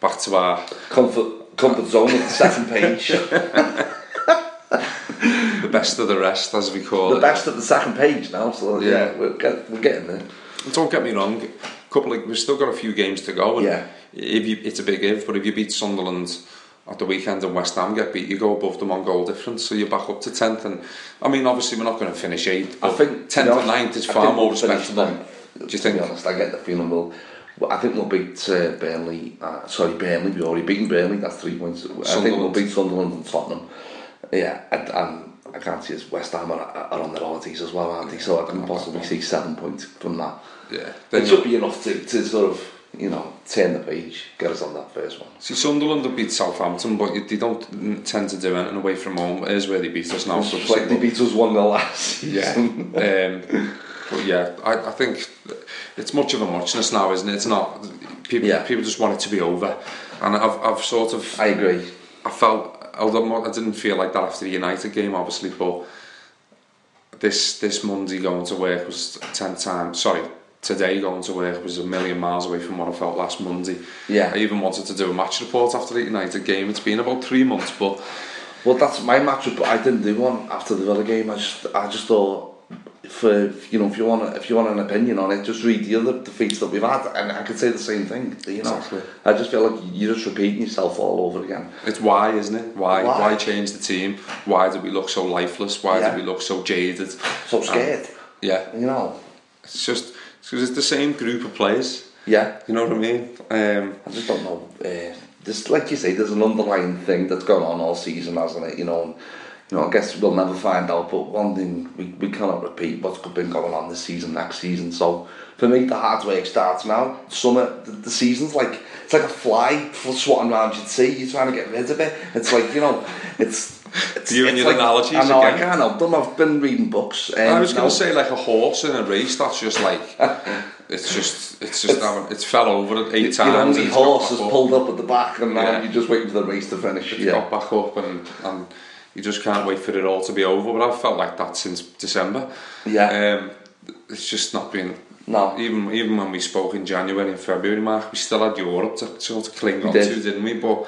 Back to our comfort, comfort zone at the second page. the best of the rest, as we call the it. The best at the second page now, so yeah, Yeah. we're, get, we're getting there. Don't get me wrong. Couple of, we've still got a few games to go. And Yeah. If you, it's a big if, but if you beat Sunderland at the weekend and West Ham get beat, you go above them on goal difference, so you're back up to tenth. And I mean, obviously, we're not going to finish eighth. I think tenth to be and honest, ninth is I far more respectable. Do you think? honest, I get the feeling we'll. Well, I think they'll beat uh, Burnley. Uh, sorry, Burnley. We've already beaten Burnley. That's three points. Sunderland. I think they'll beat Sunderland and Tottenham. Yeah, and, and I can't see as West Ham are, are on their holidays as well, aren't they? So I can possibly see seven points from that. Yeah, then it should be enough to, to sort of you know, turn the page, get us on that first one. See, Sunderland have beat Southampton, but they don't tend to do anything away from home. It is where they beat us now. It's so like they beat us 1-0 last season. Yeah. um, but yeah, I, I think it's much of a muchness now, isn't it? It's not. People, Yeah. people just want it to be over, and I've, I've sort of, I agree. I felt, although mo- I didn't feel like that after the United game, obviously, but this this Monday going to work was ten times. Sorry, today going to work was a million miles away from what I felt last Monday. Yeah. I even wanted to do a match report after the United game. It's been about three months, but Well, that's my match. But I didn't do one after the Villa game. I just, I just thought, for you know, if you want, if you want an opinion on it, just read the other defeats that we've had, and I could say the same thing. You know, Exactly. I just feel like you're just repeating yourself all over again. It's why, isn't it? Why? Why? Why, change the team? Why do we look so lifeless? Why Yeah. do we look so jaded? So scared. Yeah, you know. it's just because it's the same group of players. Yeah. You know what I mean? Um, I just don't know. Uh, like you say, there's an underlying thing that's gone on all season, hasn't it? You know, and, you know. I guess we'll never find out. But one thing we, we cannot repeat what's been going on this season, next season. So for me, the hard work starts now. Summer, the, the season's like it's like a fly swatting around your sea. You're trying to get rid of it. It's like you know, it's. It's, You it's your like, analogies I know I again. can't help them. I've been reading books. Um, I was going to say like a horse in a race. That's just like it's just it's just having, it's fell over eight times. Your and only it's horse up. pulled up at the back, and now Yeah. you're just waiting for the race to finish. It's Yeah. got back up and and you just can't wait for it all to be over. But I've felt like that since December. Yeah. Um, it's just not been. No. Even even when we spoke in January and February, Mark, we still had Europe to sort of cling on did. to, didn't we? But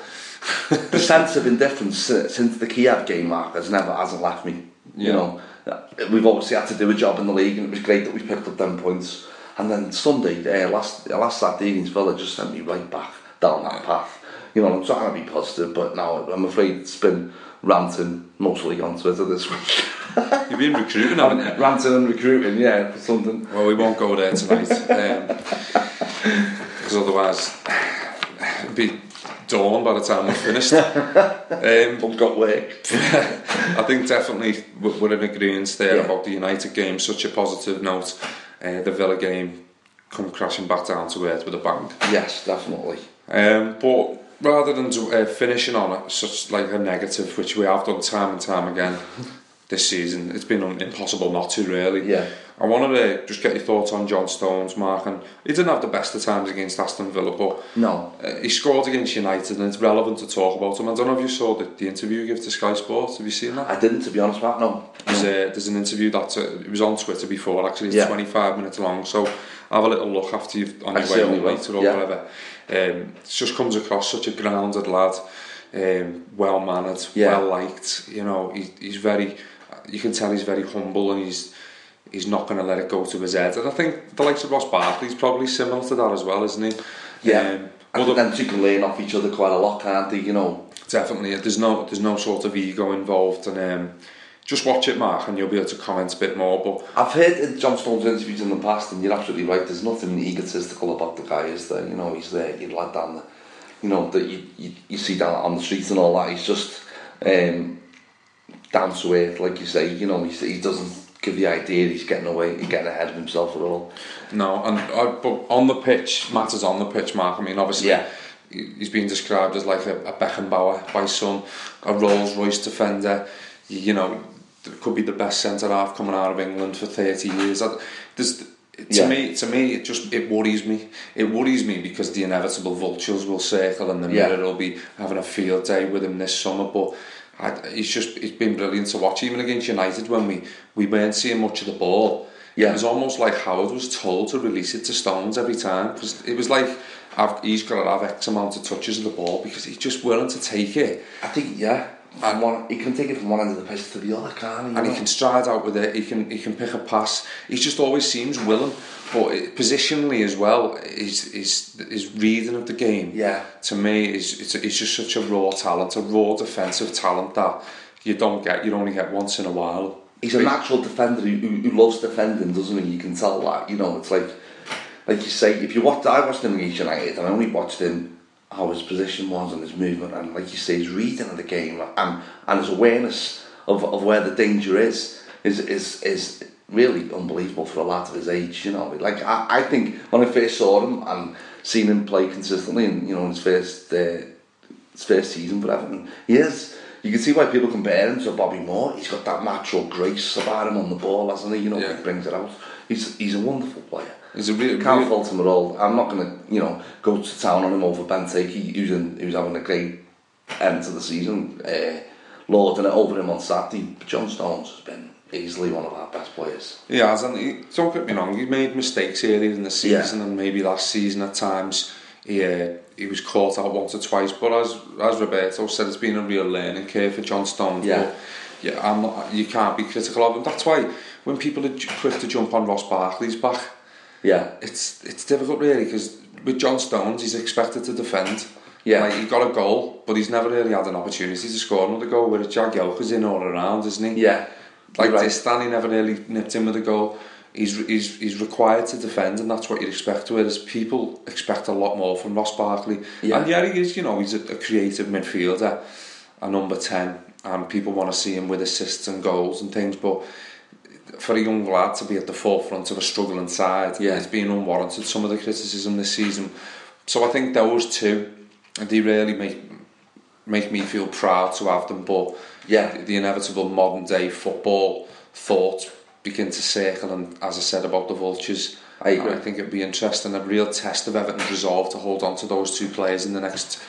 the sense of indifference since the Kiev game, Mark, has never hasn't left me. You know, we've obviously had to do a job in the league, and it was great that we picked up them points. And then Sunday, uh, last uh, last Saturday against Villa, just sent me right back down that path. You know, I'm trying to be positive, but now I'm afraid it's been ranting mostly on Twitter this week. you've been recruiting, haven't you? ranting and recruiting, yeah, for something. Well, we won't go there tonight because otherwise it'd be dawn by the time we're finished. Um, I've got work. I think definitely we're in agreement there Yeah. about the United game. Such a positive note. Uh, the Villa game come crashing back down to earth with a bang. Yes, definitely. Um, but rather than uh, finishing on it, such like a negative, which we have done time and time again this season, it's been un- impossible not to really. Yeah. I wanted to just get your thoughts on John Stones, Mark, and he didn't have the best of times against Aston Villa, but No. uh, he scored against United, and it's relevant to talk about him. I don't know if you saw the, the interview he gave to Sky Sports. Have you seen that? I didn't, to be honest, Matt, no. There's, a, there's an interview that uh, it was on Twitter before. Actually, it's Yeah. 25 minutes long. So have a little look after you've on I your way will, later or yeah. whatever. Um, it just comes across such a grounded lad, um, well mannered, Yeah. well liked. You know, he, he's very. You can tell he's very humble and he's he's not going to let it go to his head. And I think the likes of Ross Barkley's probably similar to that as well, isn't he? Yeah. Um, think then two can learn off each other quite a lot, can't they? You know, Definitely, there's no there's no sort of ego involved, and um, just watch it, Mark, and you'll be able to comment a bit more. But I've heard in John Stone's interviews in the past, and you're absolutely right. There's nothing egotistical about the guy, is there? You know, he's there, you lad down the, you know, that you, you you see down on the streets and all that. He's just um, down to earth, like you say. You know, he doesn't give the idea he's getting away, he's getting ahead of himself at all. No, and uh, but on the pitch, matters on the pitch, Mark. I mean, obviously, Yeah. he- he's been described as like a, a Beckenbauer by some, a Rolls Royce defender. You, you know, could be the best centre half coming out of England for thirty years. There's, to Yeah. me, to me, it just it worries me. It worries me because the inevitable vultures will circle, and the Yeah. mirror will be having a field day with him this summer. But I, he's just it's been brilliant to watch, even against United when we we weren't seeing much of the ball. Yeah. It was almost like Howard was told to release it to Stones every time because it was like I've, he's got to have X amount of touches of the ball because he's just willing to take it I think, yeah, from one, he can take it from one end of the pitch to the other, can't he? And he can stride out with it. He can he can pick a pass. He just always seems willing, but it, positionally as well, his his his reading of the game. Yeah. To me, is it's, it's just such a raw talent, a raw defensive talent that you don't get. You only get once in a while. He's a natural defender who, who, who loves defending, doesn't he? You can tell that. You know, it's like, like you say, if you watch, I watched him against United, and I only watched him how his position was and his movement, and like you say, his reading of the game and and his awareness of, of where the danger is is is is really unbelievable for a lad of his age. You know, like I, I think when I first saw him and seen him play consistently, and you know, in his first uh, his first season for Everton, he is. You can see why people compare him to Bobby Moore. He's got that natural grace about him on the ball, hasn't he? You know, Yeah. he brings it out. He's he's a wonderful player. He's a real. Can't real- fault him at all. I'm not going to, you know, go to town on him over Benteke, who's, in, who's having a great end to the season, uh, lording it over him on Saturday. But John Stones has been easily one of our best players. He has, and he, don't get me wrong, he made mistakes earlier in the season and maybe last season at times. He, uh, he was caught out once or twice, but as as Roberto said, it's been a real learning curve for John Stones. Yeah. But, yeah, I'm not, you can't be critical of him. That's why when people are quick to jump on Ross Barkley's back, Yeah, it's it's difficult really because with John Stones, he's expected to defend. Yeah. like he got a goal, but he's never really had an opportunity to score another goal. Whereas Jagielka's in all around, isn't he? yeah. Like right. this, Danny never really nipped in with a goal. He's, he's he's required to defend, and that's what you'd expect. Whereas people expect a lot more from Ross Barkley. Yeah. And yeah, he is. You know, he's a, a creative midfielder, a number ten, and people want to see him with assists and goals and things. But for a young lad to be at the forefront of a struggling side, Yeah. it's been unwarranted. Some of the criticism this season. So I think those two, they really make make me feel proud to have them. But Yeah. the inevitable modern day football thought begin to circle and as I said about the vultures I. I think it'd be interesting a real test of Everton's resolve to hold on to those two players in the next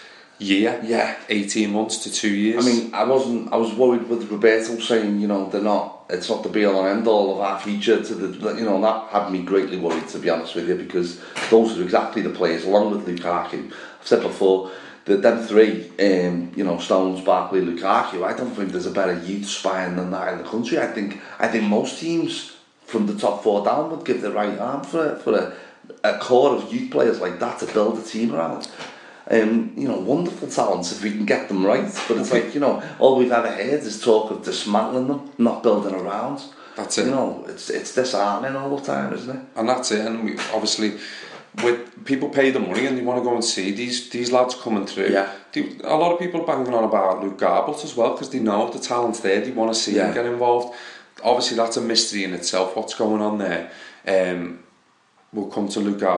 year. Yeah. 18 months to two years. I mean, I wasn't. I was worried with Roberto saying, you know, they're not. It's not the be all and end all of our future. To the, you know, that had me greatly worried to be honest with you because those are exactly the players, along with Lukaku. I've said before that them three, um, you know, Stones, Barkley, Lukaku. I don't think there's a better youth spine than that in the country. I think. I think most teams from the top four down would give the right arm for for a, a core of youth players like that to build a team around. Um, you know, wonderful talents if we can get them right. But it's like, you know, all we've ever heard is talk of dismantling them, not building around. That's it. You know, it's it's disheartening all the time, isn't it? and that's it. And we, obviously, with people pay the money and they want to go and see these these lads coming through. Yeah. A lot of people banging on about Luke Garbutt as well because they know the talent's there. They want to see Yeah. him get involved. Obviously, that's a mystery in itself. What's going on there? Um, we'll come to Luke.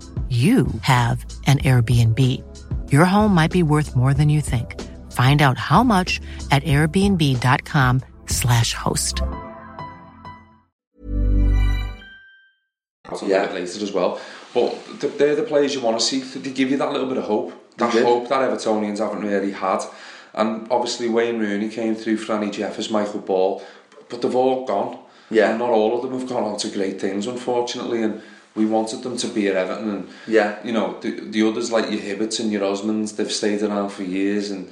you have an Airbnb. Your home might be worth more than you think. Find out how much at airbnb.com/slash host. That's Yeah. little later as well. But they're the players you want to see. They give you that little bit of hope. That They hope that Evertonians haven't really had. And obviously Wayne Rooney came through, Franny Jeffers, Michael Ball, but they've all gone. Yeah. And not all of them have gone on to great things, unfortunately. And we wanted them to be at Everton. And, Yeah. you know, the, the others like your Hibberts and your Osmans, they've stayed around for years and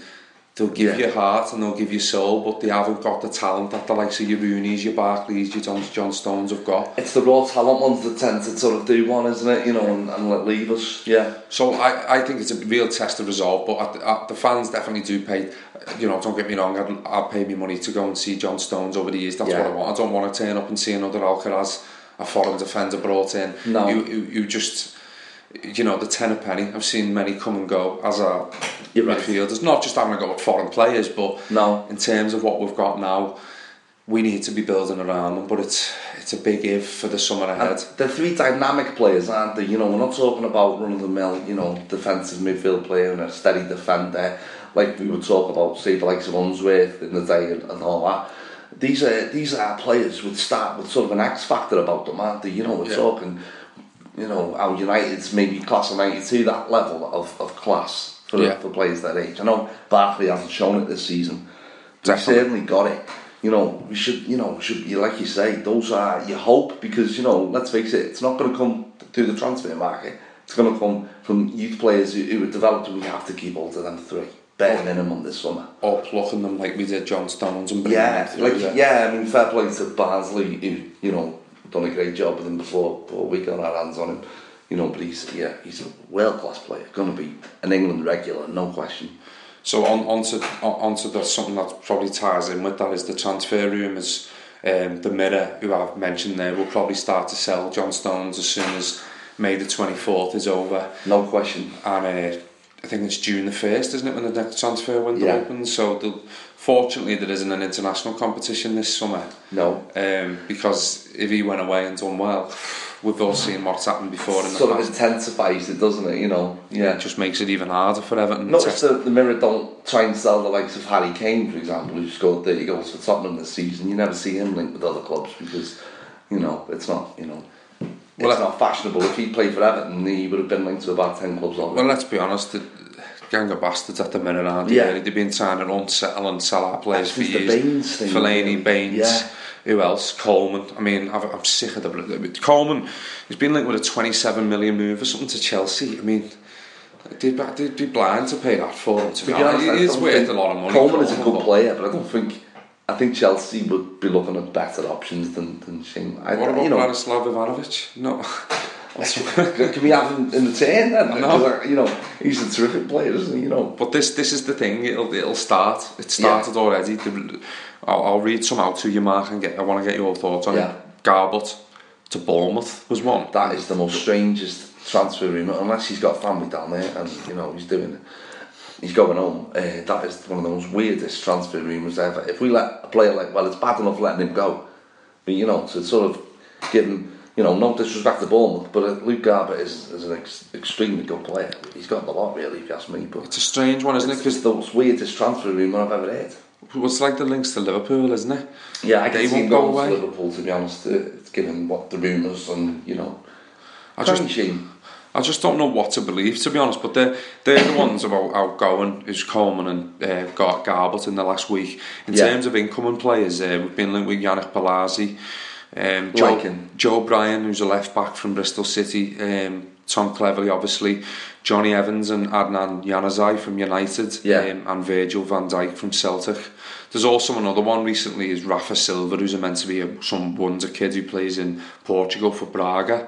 they'll give Yeah. you heart and they'll give you soul, but they haven't got the talent that the likes of your Rooney's, your Barkleys, your John, John Stones have got. It's the raw talent ones that tend to sort of do one, isn't it? You know, and, and let leave us. Yeah. So I, I think it's a real test of resolve, but at the, at the fans definitely do pay. You know, don't get me wrong. I'd, I'd pay me money to go and see John Stones over the years. That's Yeah. what I want. I don't want to turn up and see another Alcaraz, a foreign defender brought in. No. you, you, you just, you know, the ten a penny. I've seen many come and go as a You're right. midfielders. Not just having a go at foreign players, but No. in terms of what we've got now, we need to be building around them. But it's it's a big if for the summer ahead. And they're three dynamic players, aren't they? You know, we're not talking about run of the mill, you know, defensive midfield player and a steady defender, like we would talk about, say, the likes of Unsworth in the day and, and all that. These are these are players would start with sort of an X factor about them, aren't they? You know, we're Yeah. talking, you know, our United's maybe class of '92, that level of, of class for, Yeah. for players that age. I know Barkley hasn't shown it this season, but he's Definitely. certainly got it. You know, we should, you know, should be like you say, those are your hope because you know, let's face it, it's not going to come through the transfer market. It's going to come from youth players who, who are developed. We have to keep hold of them three, bare minimum this summer. or plucking them like we did John Stones and bringing Yeah, them through. like yeah, I mean, fair play to Barnsley, who you know done a great job with him before. but we got our hands on him, you know, but he's yeah, he's a world class player. Going to be an England regular, no question. So on onto on, onto the something that probably ties in with that is the transfer rumours. Um, the Mirror, who I've mentioned there, will probably start to sell John Stones as soon as May the twenty fourth is over, No question. and uh, I think it's June the first, isn't it, when the next transfer window Yeah. opens? So the, fortunately, there isn't an international competition this summer. No. Um, because if he went away and done well, we've all seen what's happened before in the sort of intensifies it, doesn't it? You know, yeah. It just makes it even harder for Everton. Not to- that the Mirror don't try and sell the likes of Harry Kane, for example, who scored 30 goals for Tottenham this season. You never see him linked with other clubs because, you know, it's not, you know, Well, I- not fashionable. If he played for Everton, he would have been linked to about 10 clubs already. Well, let's be honest, the gang of bastards at the minute aren't Yeah. they? really? They've been trying to unsettle and sell our players That's for years. Baines thing, Fellaini, really. Baines, Yeah. who else? Coleman. I mean, I've, I'm sick of the... Coleman, he's been linked with a 27 million move or something to Chelsea. I mean, they'd, be- they'd be blind to pay that for him, to be honest. I He is worth a lot of money. Coleman is a good player, but I don't think. I think Chelsea would be looking at better options than, than Shane. I, What about you know, Vladislav Ivanovic? No. can we have him in the team then? 'Cause, You know, he's a terrific player, isn't he? You know, But this this is the thing. It'll it'll start. It started already. The- I'll, I'll read some out to you, Mark, and get. I want to get your thoughts on Yeah. it. Garbutt to Bournemouth was one. that is the most strangest transfer rumour, unless he's got family down there and you know he's doing, he's going home. Uh, that is one of the most weirdest transfer rumours ever. If we let a player like, well, it's bad enough letting him go, but you know, to sort of give him, you know, no disrespect to Bournemouth, but uh, Luke Garbutt is, is an ex- extremely good player. He's got the lot really, if you ask me. But It's a strange one, isn't it? Because the weirdest transfer rumour I've ever heard. it's like the links to Liverpool, isn't it? Yeah, I They can see him go going to. Liverpool to be honest, uh, given what the rumours and you know. I just- shame. I just don't know what to believe, to be honest. But they're, they're the ones about outgoing, who's Coleman and uh, got Garbutt in the last week. In Yeah. terms of incoming players, uh, we've been linked with Yannick Bolasie, um, Joe. Joe Bryan, who's a left back from Bristol City, um, Tom Cleverley, obviously, Jonny Evans and Adnan Januzaj from United, Yeah. um, and Virgil van Dijk from Celtic. There's also another one recently is Rafa Silva, who's meant to be a, some wonder kid who plays in Portugal for Braga.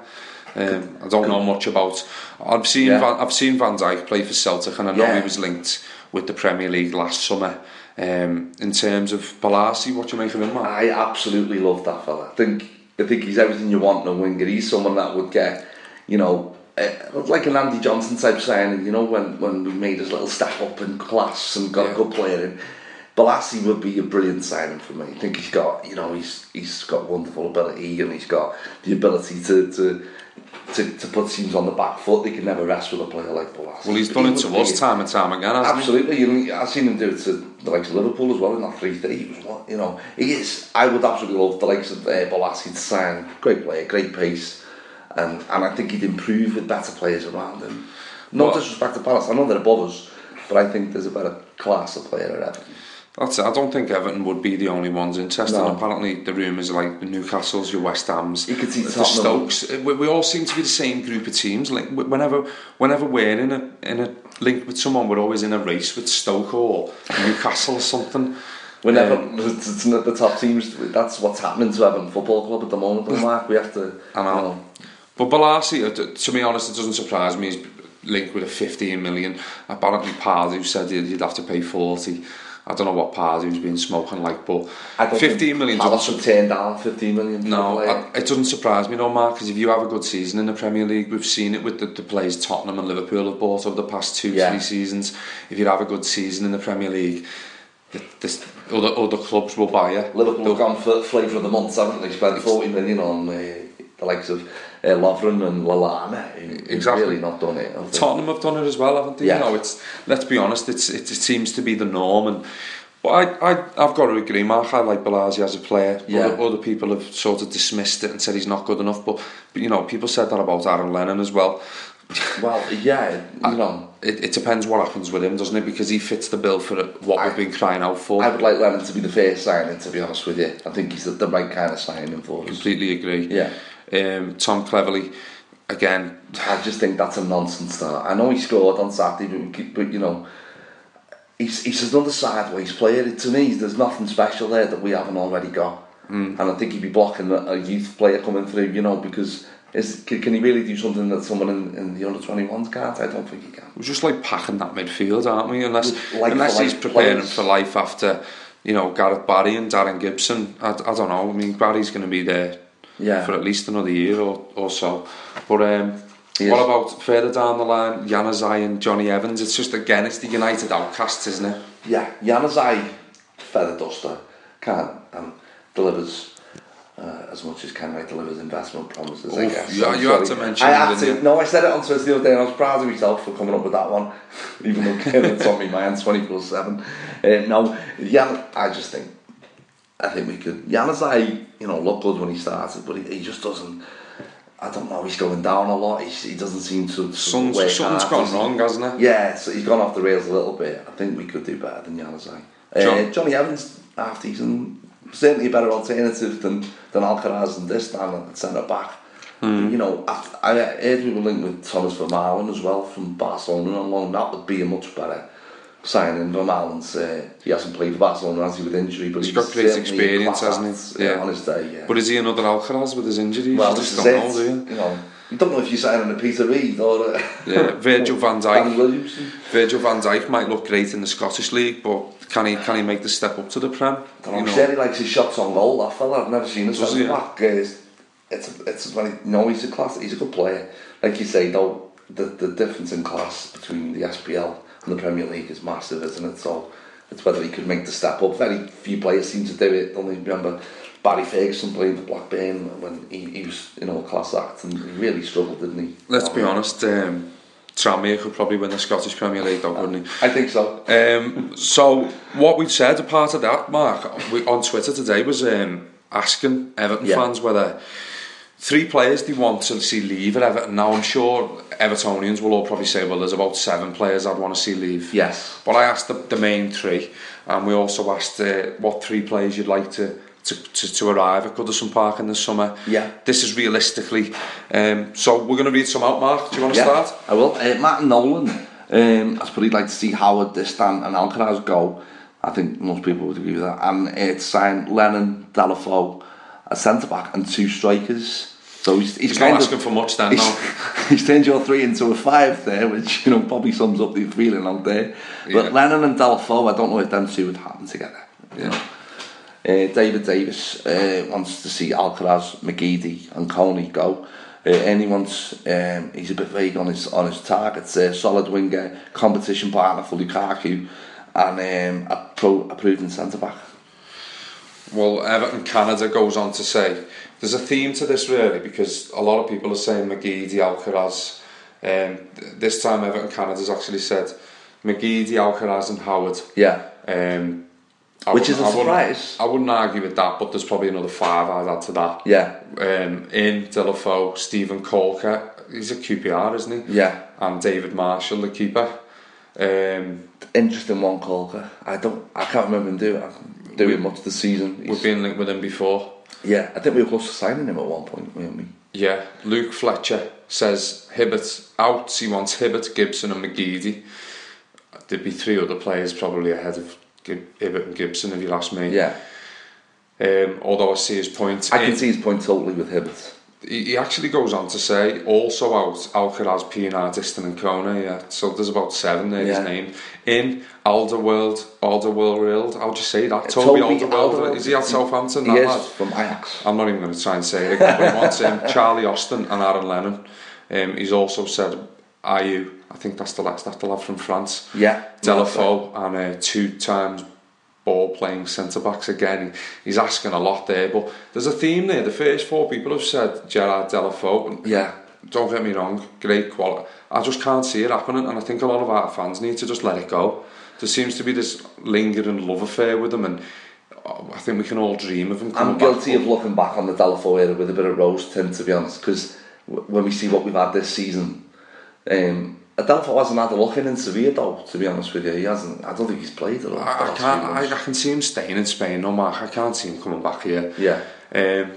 Um, I don't know much about. I've seen Yeah. Van, I've seen Van Dijk play for Celtic, and I know Yeah. he was linked with the Premier League last summer. Um, in terms of Bolasie, what do you make of him, man? I absolutely love that fella. I think I think he's everything you want in a winger. He's someone that would get, you know, uh, like an Andy Johnson type signing. You know, when when we made his little step up in class and got Yeah. a good player in. Bolasie would be a brilliant signing for me. I think he's got, you know, he's he's got wonderful ability and he's got the ability to to to, to put teams on the back foot. They can never rest with a player like Bolasie. well, he's done it to us time and time again, Absolutely, I've seen him do it to the likes of Liverpool as well in that three three. He was one, you know, he is. I would absolutely love the likes of uh, He'd sign. Great player, great pace, and and I think he'd improve with better players around him. No Well- disrespect to Palace, I know they're above us, but I think there's a better class of player at Everton. That's it. I don't think Everton would be the only ones interested. No. Apparently, the rumours are like the Newcastle's, your West Ham's, You could see the Tottenham. Stokes. We, we all seem to be the same group of teams. Like whenever, whenever we're in a in a link with someone, we're always in a race with Stoke or Newcastle or something. Whenever Um, it's, it's not the top teams, that's what's happening to Everton Football Club at the moment. Mark, we have to. I know. You know But Bolasie, uh, to be honest, it doesn't surprise me. He's linked with a 15 million. Apparently, Pardew said he'd he'd have to pay 40. I don't know what Pardew's been smoking like, but I don't 15 think million Palace would turn down 15 million. No. I, it doesn't surprise me, no, Mark, because if you have a good season in the Premier League, we've seen it with the, the players Tottenham and Liverpool have bought over the past two, Yeah. three seasons. If you have a good season in the Premier League, the, this, other, other clubs will buy you. Liverpool have gone for flavour of the month, haven't they? Spent 40 million on uh, the likes of uh, Lovren and Lallana, who, Exactly. really not done it. have? Tottenham have done it as well, haven't they? Yeah. You know, it's let's be honest, it's it, it seems to be the norm, and but I, I I've got to agree, Mark. I like Bolasie as a player. Yeah. Other, other people have sort of dismissed it and said he's not good enough, but, but you know, people said that about Aaron Lennon as well. Well, yeah, you know, It, it depends what happens with him, doesn't it? Because he fits the bill for what I- we've been crying out for. I would like Lennon to be the first signing, to be honest with you. I think he's the, the right kind of signing for us. completely agree. Yeah. Um, Tom Cleverley, again, I just think that's a nonsense start. I know he scored on Saturday, but, but you know, he's, he's another sideways player. To me, there's nothing special there that we haven't already got. Mm. And I think he'd be blocking a, a youth player coming through, you know, because is, can, can he really do something that someone in, in the under 21s can't? I don't think he can. we're just like packing that midfield, aren't we? Unless Like unless he's preparing players. for life after, you know, Gareth Barry and Darren Gibson. I, I don't know. I mean, Barry's going to be there Yeah. for at least another year or, or so. But um, what about further down the line, Januzaj and Jonny Evans? It's just again, it's the United outcasts, isn't it? Yeah, Januzaj, feather duster, can't and delivers. Uh, as much as Kenwright delivers investment promises, I Oof, guess. yeah, I'm you had to mention I had to. you? No, I said it on Twitter the other day, and I was proud of myself for coming up with that one, even though it's on me twenty four seven. Uh, No, Jan, I just think, I think we could. Januzaj, you know, looked good when he started, but he, he just doesn't. I don't know. He's going down a lot. He's, he doesn't seem to. Some, something's hard, gone wrong, hasn't it? Yeah, so he's gone off the rails a little bit. I think we could do better than Januzaj. Uh, Jonny Evans, half decent, certainly a better alternative than than Alcaraz and this down at centre back. You know, I, I heard we were linked with Thomas Vermaelen as well from Barcelona on loan. That would be a much better signing. Vermaelen's uh, he hasn't played for Barcelona has he with injury, but He's got great experience, hasn't he? uh, Yeah. on his day. Yeah. But is he another Alcaraz with his injuries? well, you this is don't it. know, you? You know, you don't know if you're signing a Peter Reid or a Yeah, Virgil van Dijk. Virgil van Dijk might look great in the Scottish League, but can he can he make the step up to the Prem? I don't know, he likes his shots on goal. That fella, I've never seen Does centre back. Uh, it's it's it's when he, no, he's a class. He's a good player. Like you say, though, the the difference in class between the SPL the Premier League is massive, isn't it? So it's whether he could make the step up. Very few players seem to do it. Don't you remember Barry Ferguson playing for Blackburn when he, he was you know a class act and he really struggled, didn't he? Let's Oh, be honest, um, Tranmere could probably win the Scottish Premier League, though, couldn't he? I think so. Um, so what we said, a part of that, Mark, we, on Twitter today was um, asking Everton Yeah. fans whether three players they want to see leave at Everton. Now I'm sure Evertonians will all probably say, well, there's about seven players I'd want to see leave. Yes. But I asked the, the main three, and we also asked uh, what three players you'd like to. To, to, to arrive at Goodison Park in the summer. Yeah. This is realistically. Um, so we're going to read some out, Mark. Do you want to Yeah, start? I will. Uh, Matt Nolan, um, I suppose he'd like to see Howard, Distin and Alcaraz go. I think most people would agree with that. And it's to sign Lennon, Deulofeu, a centre back and two strikers. So he's, he's, He's kind not of, asking for much then, he's, no. he's turned your three into a five there, which you know probably sums up the feeling out there. Yeah. But Lennon and Deulofeu, I don't know if them two would happen together. Know. Uh, David Davis uh, wants to see Alcaraz, McGeady, and Kone go. Uh, wants, um, he's a bit vague on his on his targets. Uh, solid winger, competition partner for Lukaku, and um, a pro a proven centre back. Well, Everton Canada goes on to say there's a theme to this really because a lot of people are saying McGeady, Alcaraz. Um, th- this time Everton Canada's actually said McGeady, Alcaraz, and Howard. Yeah, Um, Which is wouldn't- a I wouldn't- surprise. I wouldn't argue with that, but there's probably another five I'd add to that. yeah, Um, in Deulofeu, Steven Caulker, he's a QPR, isn't he? yeah. And David Marshall, the keeper. Um, Interesting one, Caulker. I don't, I can't remember him doing doing much this season. we've been linked with him before. Yeah, I think we were close to signing him at one point, weren't we? Yeah, Luke Fletcher says Hibbert out. He wants Hibbert, Gibson, and McGeady. There'd be three other players probably ahead of Gib- Hibbert and Gibson if you ask me. Yeah, Um, although I see his point. I can in- see his point totally with Hibbert. He, actually goes on to say also out Alcaraz, Pienaar, Distin, and Kone. Yeah, so there's about seven there. Yeah. His name in Alderworld, Alderworld. I'll just say that? Toby, Alderworld. Alderweireld. Is he at Southampton? He is from Ajax. I'm not even going to try and say it again, but he wants him. Charlie Austin and Aaron Lennon. Um, he's also said Ayew. I think that's the last. That's the lad from France. Yeah, Deulofeu and uh, two times ball playing centre backs again. He's asking a lot there, but there's a theme there. The first four people have said Gerard Deulofeu. Yeah, Don't get me wrong, great quality. I just can't see it happening, and I think a lot of our fans need to just let it go. There seems to be this lingering love affair with him, and uh, I think we can all dream of him. coming I'm guilty back, of looking back on the Deulofeu era with a bit of rose tint, to be honest, because when we see what we've had this season, um, Deulofeu hasn't had a look in in Sevilla, though. To be honest with you, he hasn't. I don't think he's played at all. I, I can't. I, I can see him staying in Spain. No, Mark, I can't see him coming back here. yeah, Um,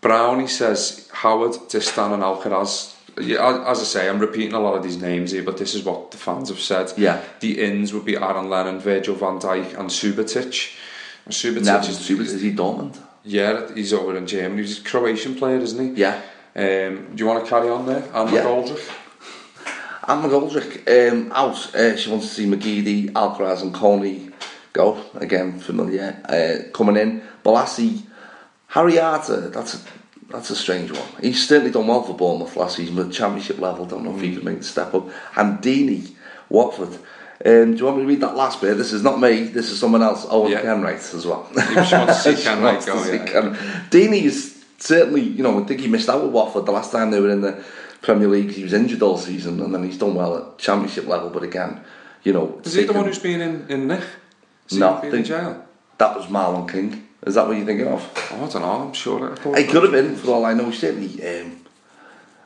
Brownie says Howard, Distin, and Alcaraz. As I say, I'm repeating a lot of these names here, but this is what the fans have said. Yeah. The ins would be Aaron Lennon, Virgil van Dijk, and Subotic. Subotic Never is, Subas, is he Dortmund? yeah, he's over in Germany. He's a Croatian player, isn't he? Yeah. Um, do you want to carry on there? And Yeah. McGoldrick? And McGoldrick um, out. Uh, she wants to see McGeady, Alcaraz, and Kone go again. Familiar uh, coming in. Bolasie, Harry Arter. That's a that's a strange one. He's certainly done well for Bournemouth last season, but Championship level. Don't know if he can make the step up. And Deeney, Watford. Um, do you want me to read that last bit? This is not me. This is someone else. Owen Yeah. Kenwright as well. He just wants to see She wants to go, see. Ken- Deeney's certainly, you know, I think he missed out with Watford the last time they were in the Premier League. He was injured all season, and then he's done well at Championship level. But again, you know, Is he the one who's been in, in Nick? No, been in jail? that was Marlon King. Is that what you're thinking of? Oh, I don't know, I'm sure. I thought He could have been, for all I know. He certainly. Um,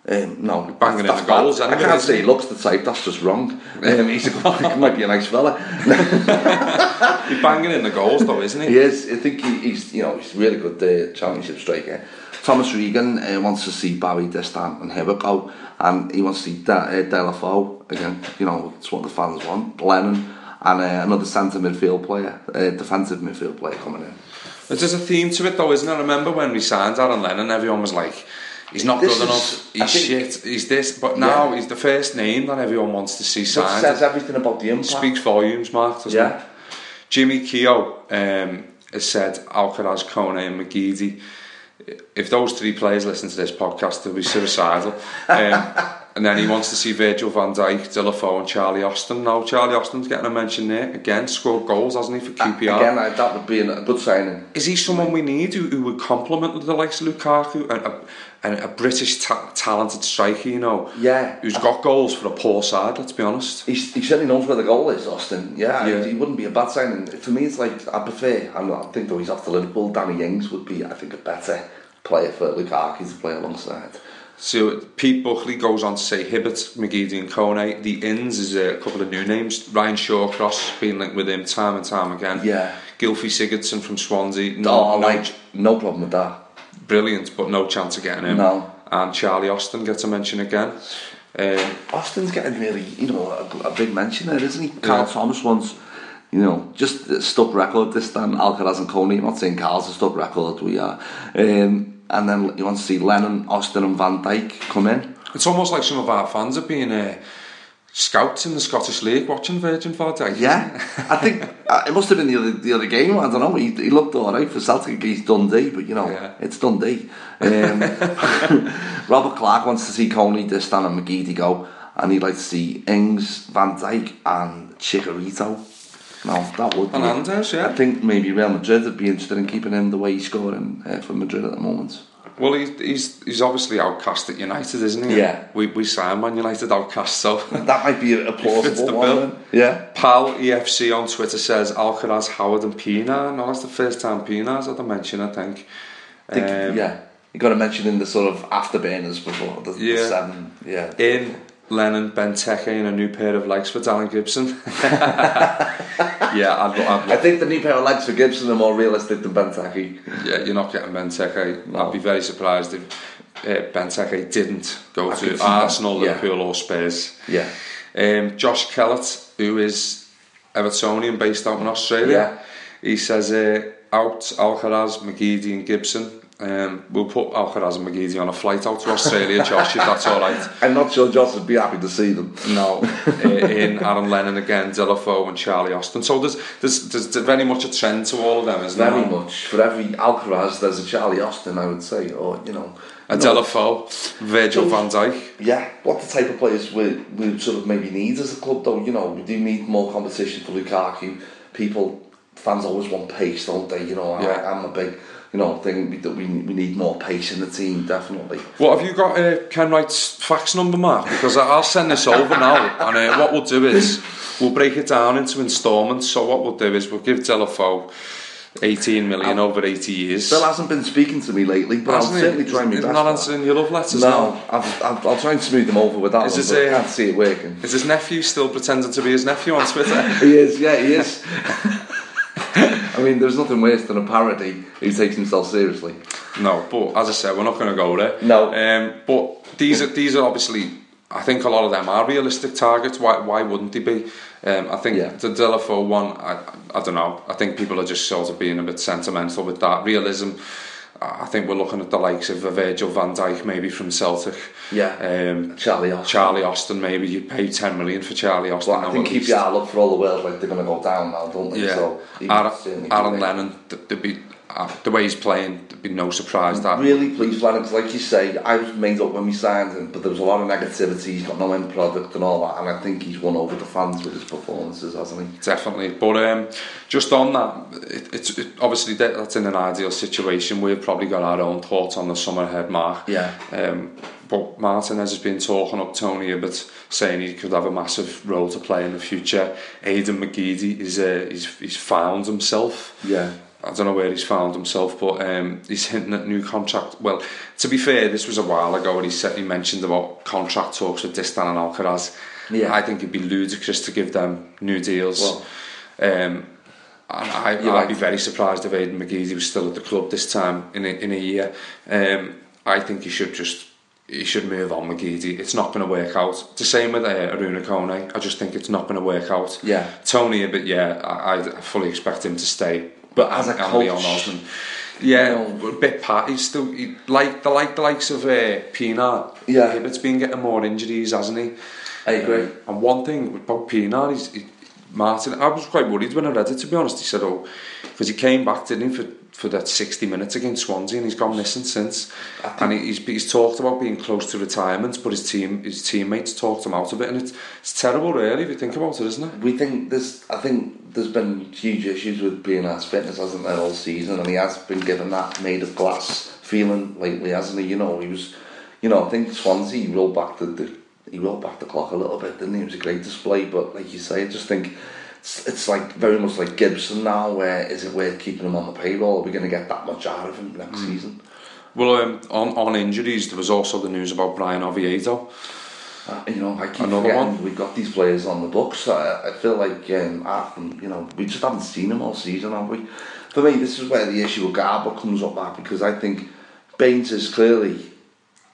um, no, Banging in the goals bad. I can't say he? looks the type. That's just wrong. Um, he's a he might be a nice fella. He's banging in the goals though, isn't he? He is. I think he, he's you know he's a really good uh, championship striker. Thomas Regan uh, wants to see Barry Distin and Hibbert go, and he wants to see De, uh, Deulofeu again. You know, it's what the fans want. Lennon and uh, another centre midfield player, uh, defensive midfield player coming in. There's a theme to it though, isn't there? I remember when we signed Aaron Lennon, everyone was like, he's not This good is- enough, he's think- shit, he's this. But now Yeah. he's the first name that everyone wants to see That signed. says everything about the impact. Speaks volumes, Mark, doesn't Yeah. it? Jimmy Keogh um, has said Alcaraz, Kone and McGeady. If those three players listen to this podcast, they'll be suicidal. Um, and then he wants to see Virgil van Dijk, Deulofeu and Charlie Austin. Now, Charlie Austin's getting a mention there. Again, scored goals, hasn't he, for QPR? Again, that would be a good signing. Is he someone we need who, who would complement the likes of Lukaku and a, and a British ta- talented striker, you know? Yeah. Who's got goals for a poor side, let's be honest. He's, he certainly knows where the goal is, Austin. Yeah, Yeah. He, he wouldn't be a bad signing. For me, it's like I prefer. I'm not, I think though he's off to Liverpool. Danny Ings would be, I think, a better player for Lukaku to play alongside. So Pete Buckley goes on to say Hibbert, McGeady and Kone. The ins is a couple of new names. Ryan Shawcross been linked with him time and time again. Yeah. Gylfi Sigurdsson from Swansea. Oh, no, No, no, like no problem with that. Brilliant, but no chance of getting him. No. And Charlie Austin gets a mention again. Um, Austin's getting really, you know, a, a big mention there, isn't he? Carl Yeah. Thomas once, you know, just a stuck record this time. Alcaraz and Kone. I'm not saying Carl's a stuck record. We are. Um, and then you want to see Lennon, Austin, and Van Dijk come in. it's almost like some of our fans have been uh, scouts in the Scottish League watching Virgin Dijk. Yeah, I think uh, it must have been the other the other game. I don't know. He, he looked all right for Celtic against Dundee, but you know Yeah. it's Dundee. Um, Robert Clark wants to see Kone, Distin, and McGeady go, and he'd like to see Ings, Van Dijk, and Chicharito. No, that would be. Fernandes, yeah. I think maybe Real Madrid would be interested in keeping him the way he's scoring uh, for Madrid at the moment. Well, he's, he's he's obviously outcast at United, isn't he? Yeah. We we signed Man United outcast, so That might be a, the plausible one. bill. then. Yeah. Pal EFC on Twitter says Alcaraz, Howard, and Pienaar. No, that's the first time Pienaar's had a mention, I think. I think, Um, yeah. You got to mention in the sort of afterburners before the, the Yeah. seven. Yeah. In Lennon, Benteke, and a new pair of legs for Darren Gibson. yeah, I'd, I'd I think the new pair of legs for Gibson are more realistic than Benteke. yeah, you're not getting Benteke. I'd be very surprised if uh, Benteke didn't go I to Arsenal, yeah. Liverpool, or Spurs. Yeah. Um, Josh Kellett, who is Evertonian based out in Australia, he says uh, out Alcaraz, McGeady, and Gibson. Um, we'll put Alcaraz and McGeady on a flight out to Australia, Josh, if that's all right. I'm not sure Josh would be happy to see them. No, uh, in Aaron Lennon again, Deulofeu and Charlie Austin. So there's, there's there's very much a trend to all of them, isn't Very there? much. For every Alcaraz, there's a Charlie Austin, I would say. Or, you know. A you know, Dillafoe, Virgil van Dijk. Yeah, what the type of players we, we sort of maybe need as a club, though. You know, we do need more competition for Lukaku. People, fans always want pace, don't they? You know, Yeah. I, I'm a big, you know, thing that we, we need more pace in the team, definitely. What have you got uh, Kenwright's fax number, Mark? Because I- I'll send this over now, and uh, what we'll do is we'll break it down into instalments. So what we'll do is we'll give Deulofeu 18 million over 80 years. Bill hasn't been speaking to me lately, but I'll Hasn't he? certainly try my He's best. not answering your love letters. No, I've, I've, I'll try and smooth them over with that Is one, this but I can't see it working. Is his nephew still pretending to be his nephew on Twitter? He is, yeah, he is. I mean, there's nothing worse than a parody who takes himself seriously. No, but as I said, we're not going to go there. No. Um, but these are these are obviously, I think a lot of them are realistic targets. Why why wouldn't they be? Um, I think Yeah. the Deulofeu one, I, I don't know. I think people are just sort of being a bit sentimental with that realism. I think we're looking at the likes of a Virgil van Dijk maybe from Celtic. Yeah. Um, Charlie Austin. Charlie Austin maybe you pay 10 million for Charlie Austin. Well, I think at least. QPR look for all the world like they're going to go down now, don't they? Yeah, So Aaron, Aaron Lennon, th- there'd be uh, the way he's playing, be no surprise that. Really pleased with him, 'cause like you say, I was made up when we signed him, but there was a lot of negativity, he's got no end product and all that, and I think he's won over the fans with his performances, hasn't he? Definitely, but um, just on that, it, it's it, obviously that, that's in an ideal situation. We've probably got our own thoughts on the summer ahead, Mark. Yeah. Um, but Martinez has been talking up Tony a bit, saying he could have a massive role to play in the future. Aiden McGeady is uh, he's, he's found himself. Yeah. I don't know where he's found himself, but um, he's hinting at new contract. Well, to be fair, this was a while ago when he said he mentioned about contract talks with Distin and Alcaraz. Yeah. I think it'd be ludicrous to give them new deals. Well- um, and I, I'd You're be very surprised if Aiden McGeady was still at the club this time in a, in a year. Um, I think he should just he should move on McGeady. It's not going to work out. The same with uh, Arouna Kone. I just think it's not going to work out. Yeah. Tony, but yeah, I, I fully expect him to stay. But as a coach, Osman. Yeah, you know- a bit pat. He's still he, like the like the likes of uh, Pienaar. Yeah. Hibbert's been getting more injuries, hasn't he? I agree. Um, and one thing about Pienaar, he's, he, Martin, I was quite worried when I read it, to be honest. He said, oh, because he came back, didn't he, for, for that 60 minutes against Swansea, and he's gone missing since. And he's, he's talked about being close to retirement, but his team, his teammates talked him out of it, and it's, it's terrible, really, if you think about it, isn't it? We think there's, I think there's been huge issues with Bernard's fitness, hasn't there, all season, and he has been given that made of glass feeling lately, hasn't he? You know, he was, you know, I think Swansea he rolled back the, the he rolled back the clock a little bit, didn't he? It was a great display, but like you say, I just think it's, it's like very much like Gibson now. Where is it worth keeping him on the payroll? Are we going to get that much out of him next season? Well, um, on, on injuries, there was also the news about Bryan Oviedo. Uh, you know, I keep Another forgetting one? we've got these players on the books. I, I feel like um, you know, we just haven't seen them all season, have we? For me, this is where the issue with Garbutt comes up at because I think Baines is clearly,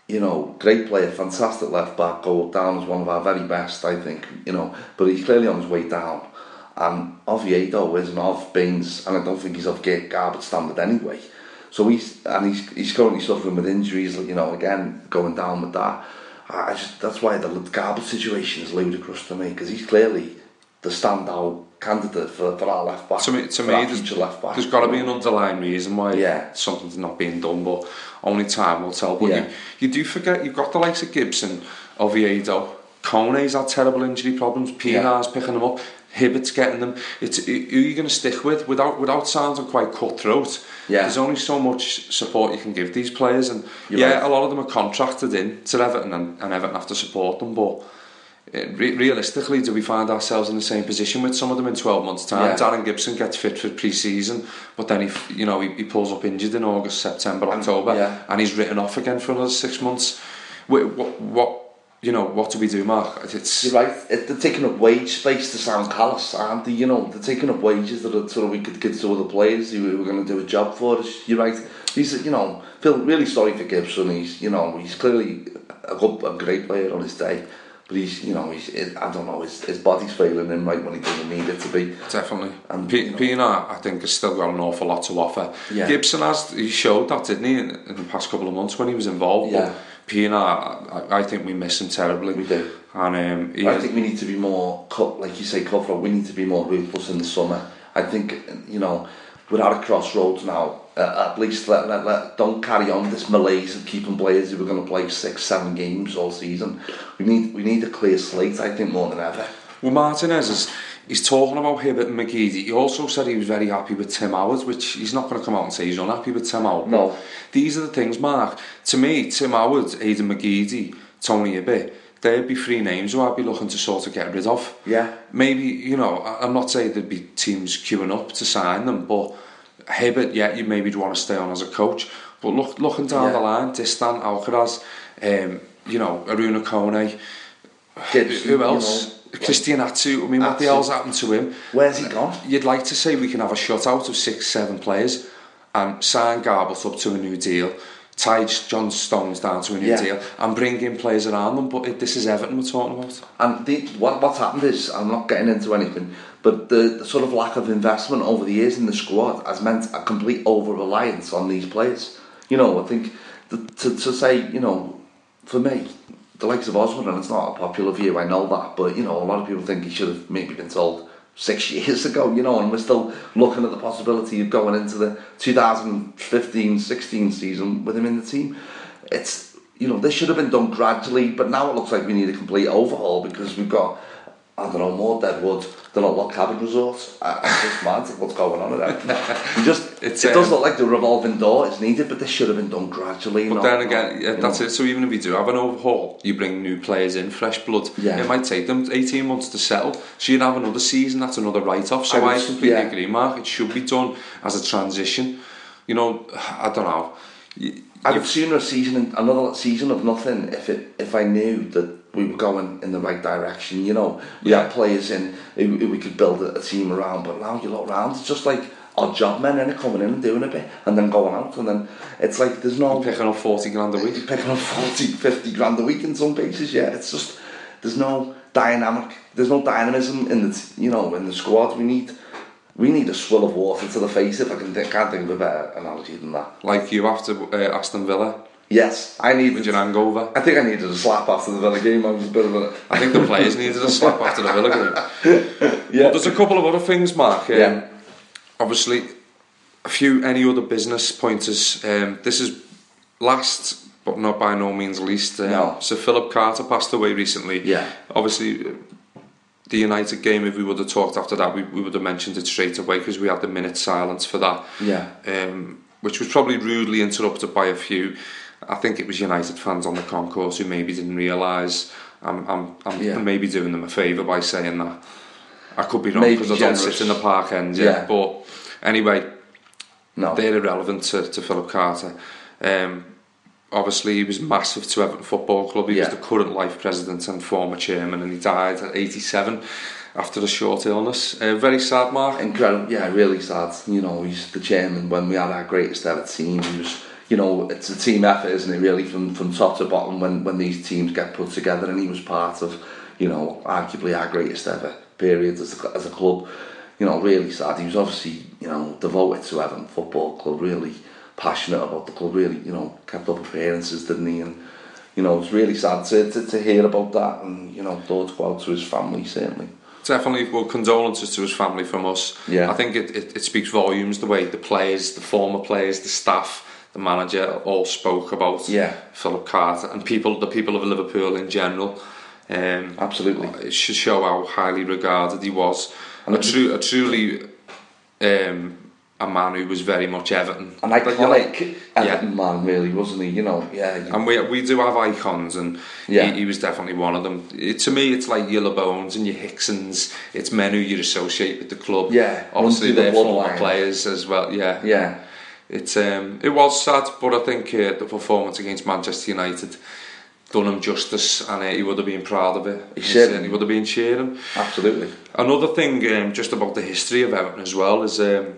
you know, great player, fantastic left back, go down as one of our very best, I think, you know, but he's clearly on his way down. And Oviedo isn't of Baines, and I don't think he's of Gar- Garbutt's standard anyway. So he's and he's he's currently suffering with injuries, you know, again going down with that. I just that's why the Garbutt situation is ludicrous to me because he's clearly the standout candidate for, for our left back. To me, to me there's, left back. there's got to be an underlying reason why Yeah. something's not being done, but only time will tell. But Yeah. you, you do forget you've got the likes of Gibson, Oviedo, Kone's had terrible injury problems, Pienaar's picking them up, Hibbert's getting them. It's who are you going to stick with without without sounding quite cutthroat? Yeah. There's only so much support you can give these players, and You're yeah, right. a lot of them are contracted in to Everton, and, and Everton have to support them, but. uh, Re- realistically, do we find ourselves in the same position with some of them in 12 months' time? Yeah. Darren Gibson gets fit for pre-season, but then he, you know, he, he pulls up injured in August, September, October, yeah. and he's written off again for another six months. What, what, what you know, what do we do, Mark? It's You're right. It, they're taking up wage space to sound callous, aren't they? You know, they're taking up wages that are, sort of we could give to other players who are going to do a job for us. You're right. He's, you know, feel really sorry for Gibson. He's, you know, he's clearly a, good, a great player on his day, but he's, you know, he's, I don't know, his, his body's failing him right when he doesn't need it to be. Definitely. And, P- you know- Pienaar, I think, has still got an awful lot to offer. Yeah. Gibson has, he showed that, didn't he, in, in the past couple of months when he was involved. Yeah. But Pienaar, I, I think we miss him terribly. We do. And um, I think we need to be more, cut, like you say, cutthroat. We need to be more ruthless in the summer. I think, you know, we're at a crossroads now. Uh, at least let, let, let, don't carry on this malaise of keeping players who are going to play six, seven games all season. We need we need a clear slate, I think, more than ever. Well, Martinez is he's talking about Hibbert and McGeady. He also said he was very happy with Tim Howard, which he's not going to come out and say he's unhappy with Tim Howard. No. These are the things, Mark. To me, Tim Howard, Aiden McGeady, Tony Hibbert, there'd be three names who I'd be looking to sort of get rid of. Yeah. Maybe, you know, I'm not saying there'd be teams queuing up to sign them, but Hibbert, yeah, you maybe want to stay on as a coach. But look, looking down Yeah. the line, Distin, Alcaraz, um, you know, Arouna Kone, Gibson, who else? Christian Atsu. I mean, what the hell's happened to him? Where's he gone? You'd like to say we can have a shutout of six, seven players and sign Garbutt up to a new deal, tie John Stones down to a new Yeah. deal, and bring in players around them. But it, this is Everton we're talking about. And the, what, what's happened is, I'm not getting into anything, but the, the sort of lack of investment over the years in the squad has meant a complete over reliance on these players. You know, I think the, to, to say, you know, for me, the likes of Osman, and it's not a popular view, I know that, but you know, a lot of people think he should have maybe been told, six years ago, you know, and we're still looking at the possibility of going into the 2015-16 season with him in the team. It's, you know, this should have been done gradually, but now it looks like we need a complete overhaul because we've got, I don't know, more deadwood than a Lock Cabin Resort. I, I'm just mad at what's going on with that. Just, It's, it does um, look like the revolving door is needed, but this should have been done gradually. But not- then again, not, yeah, that's know. it. So even if we do have an overhaul, you bring new players in, fresh blood. Yeah. It might take them 18 months to settle. So you'd have another season, that's another write-off. So I I, completely yeah. agree, Mark. It should be done as a transition. You know, I don't know. You- I you- would sooner a season, another season of nothing, if it if I knew that we were going in the right direction. You know, we Yeah. had players in who, we could build a, team around. But now you look around, it's just like odd job men and coming in and doing a bit, and then going out, and then it's like there's no picking up 40 grand a week. picking up 40, 50 grand a week in some cases. Yeah, it's just there's no dynamic, there's no dynamism in the you know in the squad. We need we need a swill of water to the face. If I can think, can't think of a better analogy than that. Like you after uh, Aston Villa Yes, I need with your hangover. I think I needed a slap after the Villa game. I was a bit of a I think the players needed a slap after the Villa game. yeah. But there's a couple of other things, Mark. Um, Yeah. Obviously, a few any other business pointers. Um, this is last, but not by no means least. Um, No. Sir Philip Carter passed away recently. Yeah. Obviously, uh, the United game. If we would have talked after that, we, we would have mentioned it straight away because we had the minute silence for that. Yeah. Um, which was probably rudely interrupted by a few. I think it was United fans on the concourse who maybe didn't realise. I'm, I'm, I'm Yeah. maybe doing them a favour by saying that. I could be wrong because I don't sit in the park end, yeah. Yeah. But anyway, no. they're irrelevant to, to Philip Carter. Um, obviously, he was massive to Everton Football Club. He Yeah. was the current life president and former chairman, and he died at 87 after a short illness. Uh, very sad, Mark. Incredible, yeah, really sad. You know, he's the chairman when we had our greatest ever team. He was, you know, it's a team effort, isn't it? Really, from from top to bottom, when when these teams get put together, and he was part of, you know, arguably our greatest ever period as a, as a club. You know, really sad. He was obviously, you know, devoted to Everton Football Club. Really passionate about the club. Really, you know, kept up appearances, didn't he? And you know, it's really sad to, to, to hear about that. And you know, thoughts go out to his family certainly. Definitely, well, condolences to his family from us. Yeah. I think it, it, it speaks volumes the way the players, the former players, the staff, the manager all spoke about Yeah. Philip Carter and people, the people of Liverpool in general. Um, Absolutely. It should show how highly regarded he was. And a, a truly um, a man who was very much Everton. An But, you know, iconic Everton man, really, wasn't he? You know, yeah. you- and we we do have icons, and Yeah. he, he was definitely one of them. It, to me, it's like your Labones and your Hicksons. It's men who you associate with the club. Yeah, obviously through the they're former players as well. Yeah, yeah. It's um, it was sad, but I think uh, the performance against Manchester United done him justice, and uh, he would have been proud of it. He uh, He would have been cheering. Absolutely. Another thing, um, just about the history of Everton as well, is um,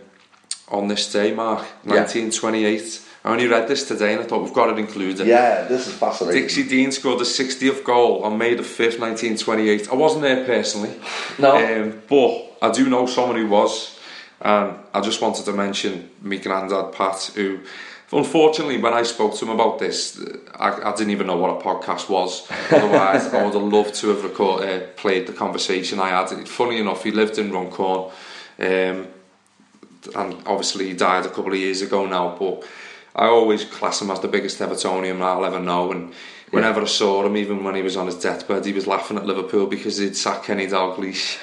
on this day, Mark, Yeah. 1928. I only read this today, and I thought we've got to include it. Yeah, this is fascinating. Dixie Dean scored the 60th goal on May the 5th, 1928. I wasn't there personally, No. um, but I do know someone who was. And I just wanted to mention my granddad Pat, who, unfortunately, when I spoke to him about this, I, I didn't even know what a podcast was. Otherwise, I would have loved to have record, uh, played the conversation I had. Funny enough, he lived in Runcorn, um, and obviously he died a couple of years ago now. But I always class him as the biggest Evertonian I'll ever know. And whenever I saw him, even when he was on his deathbed, he was laughing at Liverpool because he'd sacked Kenny Dalglish.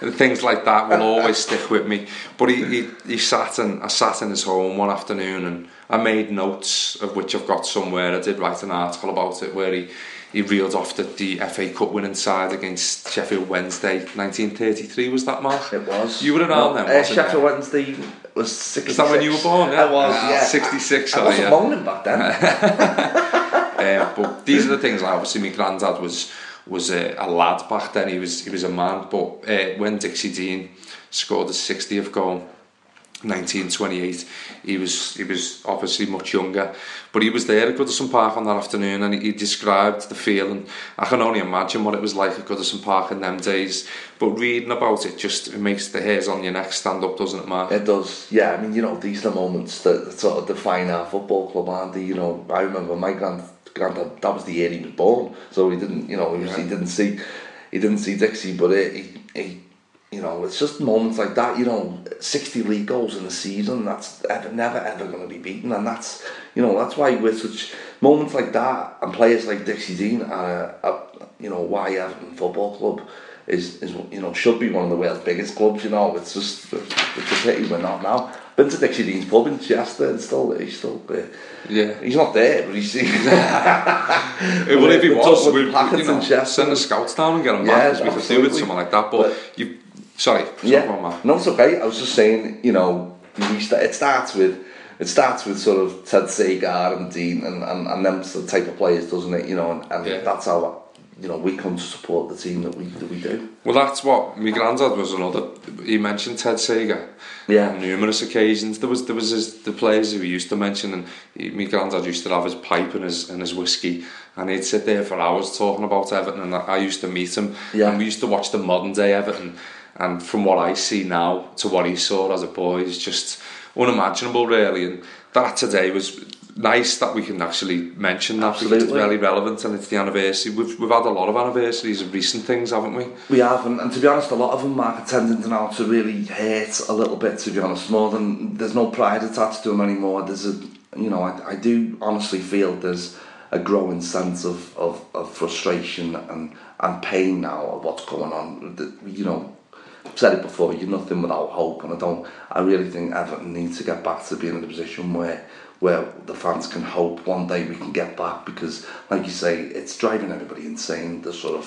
And things like that will always stick with me. But he, he, he sat and I sat in his home one afternoon and I made notes of which I've got somewhere. I did write an article about it where he, he reeled off the, the FA Cup winning side against Sheffield Wednesday, 1933 was that, Mark? It was. You were around then, Uh, Sheffield you? Wednesday was 66. Is that when you were born? Yeah? I was, Ah, yeah. 66, I, I wasn't yeah. moaning back then. Um, but these are the things. Like obviously, my granddad was was a, a lad back then. He was he was a man. But uh, when Dixie Dean scored the 60th goal, 1928, he was he was obviously much younger. But he was there at Goodison Park on that afternoon, and he, described the feeling. I can only imagine what it was like at Goodison Park in them days. But reading about it just it makes the hairs on your neck stand up, doesn't it, Mark? It does, yeah. I mean, you know, these are the moments that, sort of define our football club, they? You know, I remember my grand granddad. That was the year he was born, so he didn't, you know, he, was, he didn't see, he didn't see Dixie, but it, he, he, you know, it's just moments like that. You know, sixty league goals in a season. That's ever, never ever going to be beaten, and that's you know that's why with such moments like that and players like Dixie Dean are, are you know why Everton Football Club is is you know should be one of the world's biggest clubs. You know, it's just it's a pity we're not now. Been to Dixie Dean's pub in Chester and still he's still there. Yeah. He's not there, but he's. well, if he was, we'd you know, send the scouts down and get him Yeah, back, 'cause we could do with someone like that. But, But- you, sorry, Yeah, about no, it's okay. I was just saying, you know, we st- it starts with it starts with sort of Ted Sagar and Dean and, and, and them sort of type of players, doesn't it? You know, and, and Yeah. that's how you know we come to support the team that we that we do. Well, that's what my granddad was another. He mentioned Ted Sagar. Yeah. On numerous occasions, there was there was his, the players who he used to mention, and he, my granddad used to have his pipe and his and his whiskey, and he'd sit there for hours talking about Everton, and I, I used to meet him, Yeah. and we used to watch the modern day Everton, and from what I see now to what he saw as a boy is just unimaginable, really, and that today was nice that we can actually mention that because it's really relevant and it's the anniversary. We've we've had a lot of anniversaries of recent things, haven't we? We have, and, and to be honest, a lot of them are tending to now to really hurt a little bit. To be honest, more than there's no pride attached to them anymore. There's a, you know, I, I do honestly feel there's a growing sense of, of, of frustration and and pain now of what's going on. You know, I've said it before. You're nothing without hope, and I don't. I really think Everton needs to get back to being in a position where where the fans can hope one day we can get back because, like you say, it's driving everybody insane. The sort of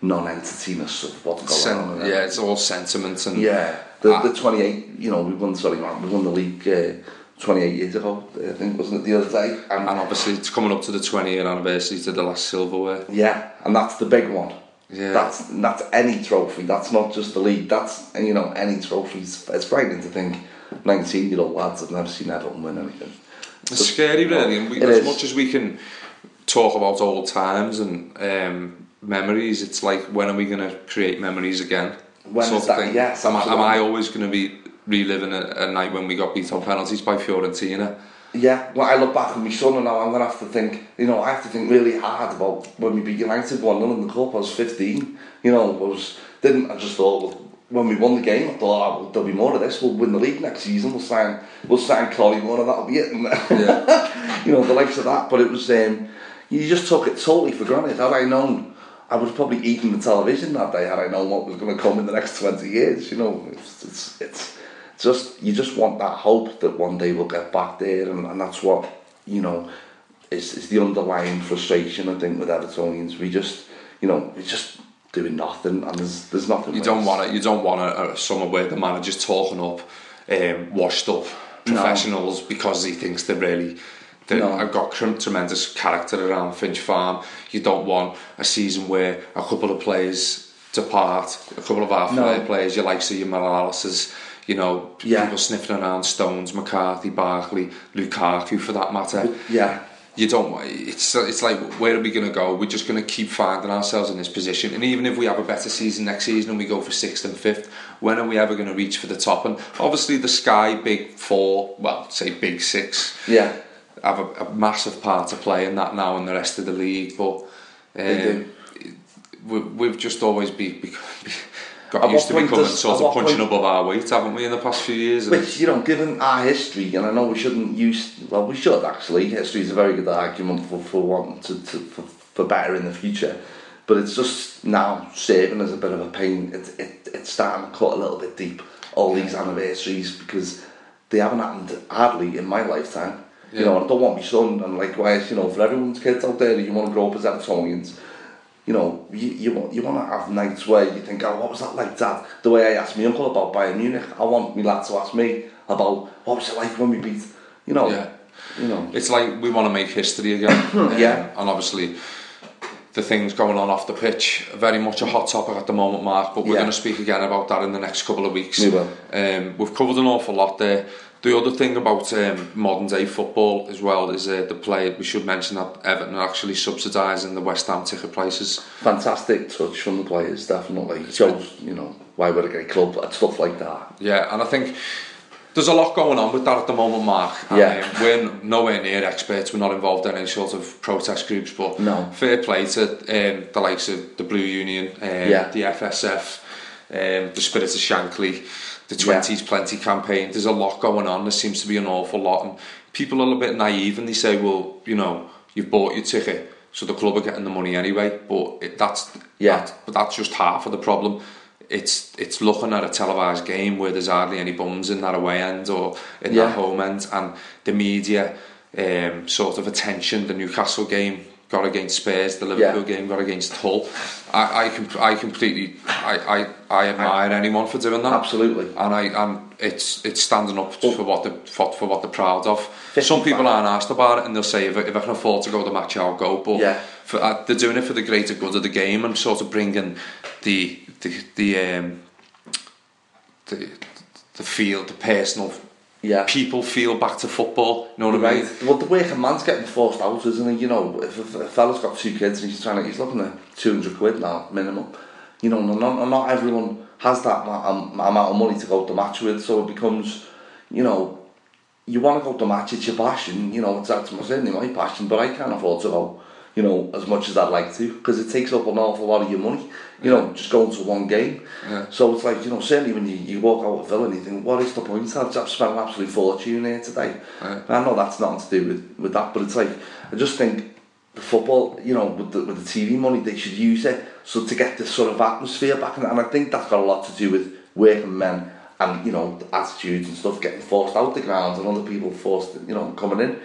non-entityness of what's going Sen- on. yeah, it's all sentiment and Yeah, the, Ah. the 28, you know, we won, sorry, man, we won the league uh, 28 years ago, I think, wasn't it, the other day? And, and obviously it's coming up to the 20 year anniversary to the last silverware. yeah, and that's the big one. Yeah. That's that's any trophy. That's not just the league. That's you know any trophies. It's frightening to think nineteen year old lads have never seen Everton win anything. It's scary, really. And we, as is. much as we can talk about old times and um, memories, it's like when are we going to create memories again? When sort is of that? thing. Yes, am, I, am. I always going to be reliving a, a night when we got beat on penalties by Fiorentina? Yeah, well, I look back at my son and now I'm going to have to think, you know, I have to think really hard about when we beat United 1 0 in the Cup. I was 15, you know, I was, didn't, I just thought, well, when we won the game, I thought, oh, well, there'll be more of this, we'll win the league next season, we'll sign, we'll sign Collymore and that'll be it. And, Yeah. you know, the likes of that, but it was, um, you just took it totally for granted. Had I known, I would have probably eaten the television that day had I known what was going to come in the next 20 years, you know, it's, it's, it's just, you just want that hope that one day we'll get back there and, and that's what, you know, is, is the underlying frustration I think with Evertonians. We just, you know, we're just doing nothing and there's, there's nothing You worse. don't want it. You don't want a, a summer where the manager's talking up, um, washed up professionals because he thinks they're really. They No. have got tremendous character around Finch Farm. You don't want a season where a couple of players depart, a couple of our No. players, you like see your Moraleses, you know, Yeah. people sniffing around Stones, McCarthy, Barkley, Lukaku for that matter Yeah. You don't it's it's like where are we going to go? We're just going to keep finding ourselves in this position. And even if we have a better season next season and we go for sixth and fifth when are we ever going to reach for the top? And obviously the sky big four well say big six Yeah. have a, a massive part to play in that now and the rest of the league. But um, we, we've just always be, be, be got used to becoming does- sort of punching point- above our weight haven't we in the past few years? Which, you know, given our history, and I know we shouldn't use, well, we should actually, history is a very good argument for, for wanting to, to for, for better in the future, but it's just now serving as a bit of a pain. It, it, it's starting to cut a little bit deep, all these anniversaries, because they haven't happened hardly in my lifetime. You know, I don't want my son, and likewise, you know, for everyone's kids out there, you want to grow up as Evertonians, you know, you, you want you want to have nights where you think, oh, what was that like, Dad? The way I asked my uncle about Bayern Munich, I want my lad to ask me about what was it like when we beat, you know, Yeah. you know, it's like we want to make history again. Yeah. Um, and obviously, the things going on off the pitch are very much a hot topic at the moment, Mark. But we're Yeah. going to speak again about that in the next couple of weeks. We will. Um, we've covered an awful lot there. The other thing about um, modern day football as well is uh, the play. We should mention that Everton are actually subsidising the West Ham ticket prices. fantastic touch from the players, definitely. It shows, you know, why we're a great club and stuff like that. Yeah, and I think there's a lot going on with that at the moment, Mark. And, Yeah. um, we're nowhere near experts. We're not involved in any sort of protest groups, but No. fair play to um, the likes of the Blue Union, um, Yeah. the FSF, um, the Spirit of Shankly, the 20s Plenty campaign. There's a lot going on. There seems to be an awful lot. And people are a bit naive and they say, well, you know, you've bought your ticket, so the club are getting the money anyway. But it, that's Yeah. that, but that's just half of the problem. It's it's looking at a televised game where there's hardly any bums in that away end or in Yeah. that home end, and the media um, sort of attention. The Newcastle game got against Spurs, the Liverpool Yeah. game got against Hull. I I, com- I completely I, I, I admire anyone for doing that. Absolutely. and I and it's it's standing up for what the for, for what they're proud of. 55. Some people aren't asked about it, and they'll say if, I- if I can afford to go to the match, I'll go. But Yeah. for, uh, they're doing it for the greater good of the game and sort of bringing the the the um, the, the feel, the personal Yeah. people feel back to football. You know what I mean? Well, the working man's getting forced out, isn't he? You know, if a, fella's got two kids and he's trying to, he's looking at 200 quid now, minimum. You know, not, not everyone has that um, amount of money to go to match with, so it becomes, you know, you want to go to match, it's your passion, you know, it's actually certainly my passion, but I can't afford to go, you know, as much as I'd like to, because it takes up an awful lot of your money, you know, just going to one game. Yeah. So it's like, you know, certainly when you, you walk out of Villa and you think, what is the point? I've, I've spent an absolute fortune here today. Yeah. I know that's nothing to do with, with that, but it's like, I just think the football, you know, with the, with the TV money, they should use it so to get this sort of atmosphere back. And, and I think that's got a lot to do with working men and, you know, attitudes and stuff getting forced out the grounds and other people forced, you know, coming in.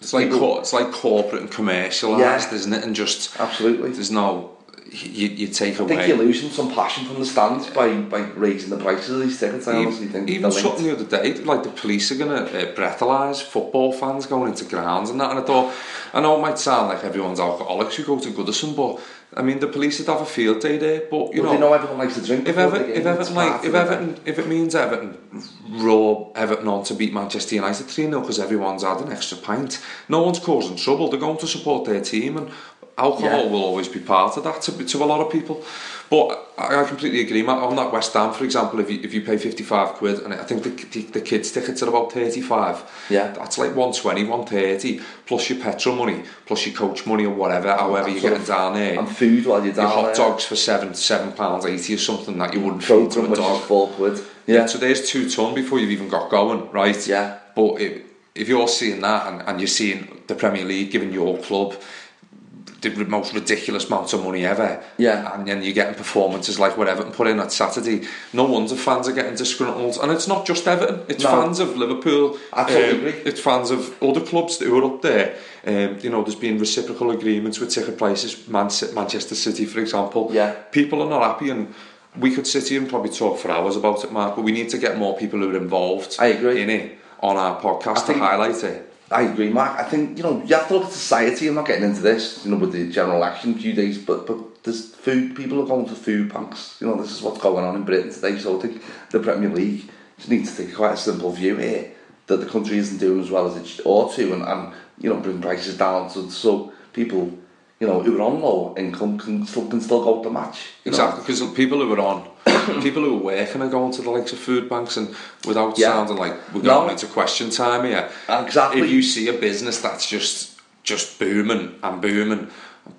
It's like People- cor- it's like corporate and commercialised, Yeah. isn't it? And just Absolutely. there's no you, you take away. I think you're losing some passion from the stands by, by raising the prices of these tickets. I honestly think even something the other day, like the police are going to uh, breathalyse football fans going into grounds and that. And I thought, I know it might sound like everyone's alcoholics who go to Goodison, but I mean the police would have a field day there. But you But know, they know everyone likes to drink if if Everton, like, if it. Everton, if it means Everton roar Everton on to beat Manchester United 3 0 because everyone's had an extra pint, no one's causing trouble. They're going to support their team, and alcohol Yeah. will always be part of that to, to a lot of people. But I, I completely agree. Matt. On that West Ham, for example, if you, if you pay 55 quid, and I think the, the, the kids' tickets are about 35, Yeah. that's like 120, 130, plus your petrol money, plus your coach money or whatever, oh, however you're getting down there. And food while you're your down hot there. dogs for seven seven pounds eighty or something that you wouldn't feed to a dog. four quid. Yeah. Yeah. So there's two ton before you've even got going, right? Yeah. But if, if you're seeing that and, and you're seeing the Premier League giving your club the most ridiculous amount of money ever, Yeah. and then you're getting performances like what Everton put in at Saturday. No wonder fans are getting disgruntled, and it's not just Everton; it's No. fans of Liverpool. Totally um. It's fans of other clubs that are up there. Um, you know, there's been reciprocal agreements with ticket prices. Man- Manchester City, for example. Yeah. People are not happy, and we could sit here and probably talk for hours about it, Mark. But we need to get more people who are involved. I agree. In it on our podcast I to highlight it. I agree, Mark. I think you know you have to look at society. I'm not getting into this, you know, with the general election few days, but but there's food. People are going to food banks. You know, this is what's going on in Britain today. So I think the Premier League just needs to take quite a simple view here that the country isn't doing as well as it ought to, and, and you know bring prices down so so people you know who are on low income can still can still go to match. Exactly, because people who are on, people who are working are going to the likes of food banks, and without Yeah. sounding like we're No. going into question time here, Exactly. if you see a business that's just just booming and booming,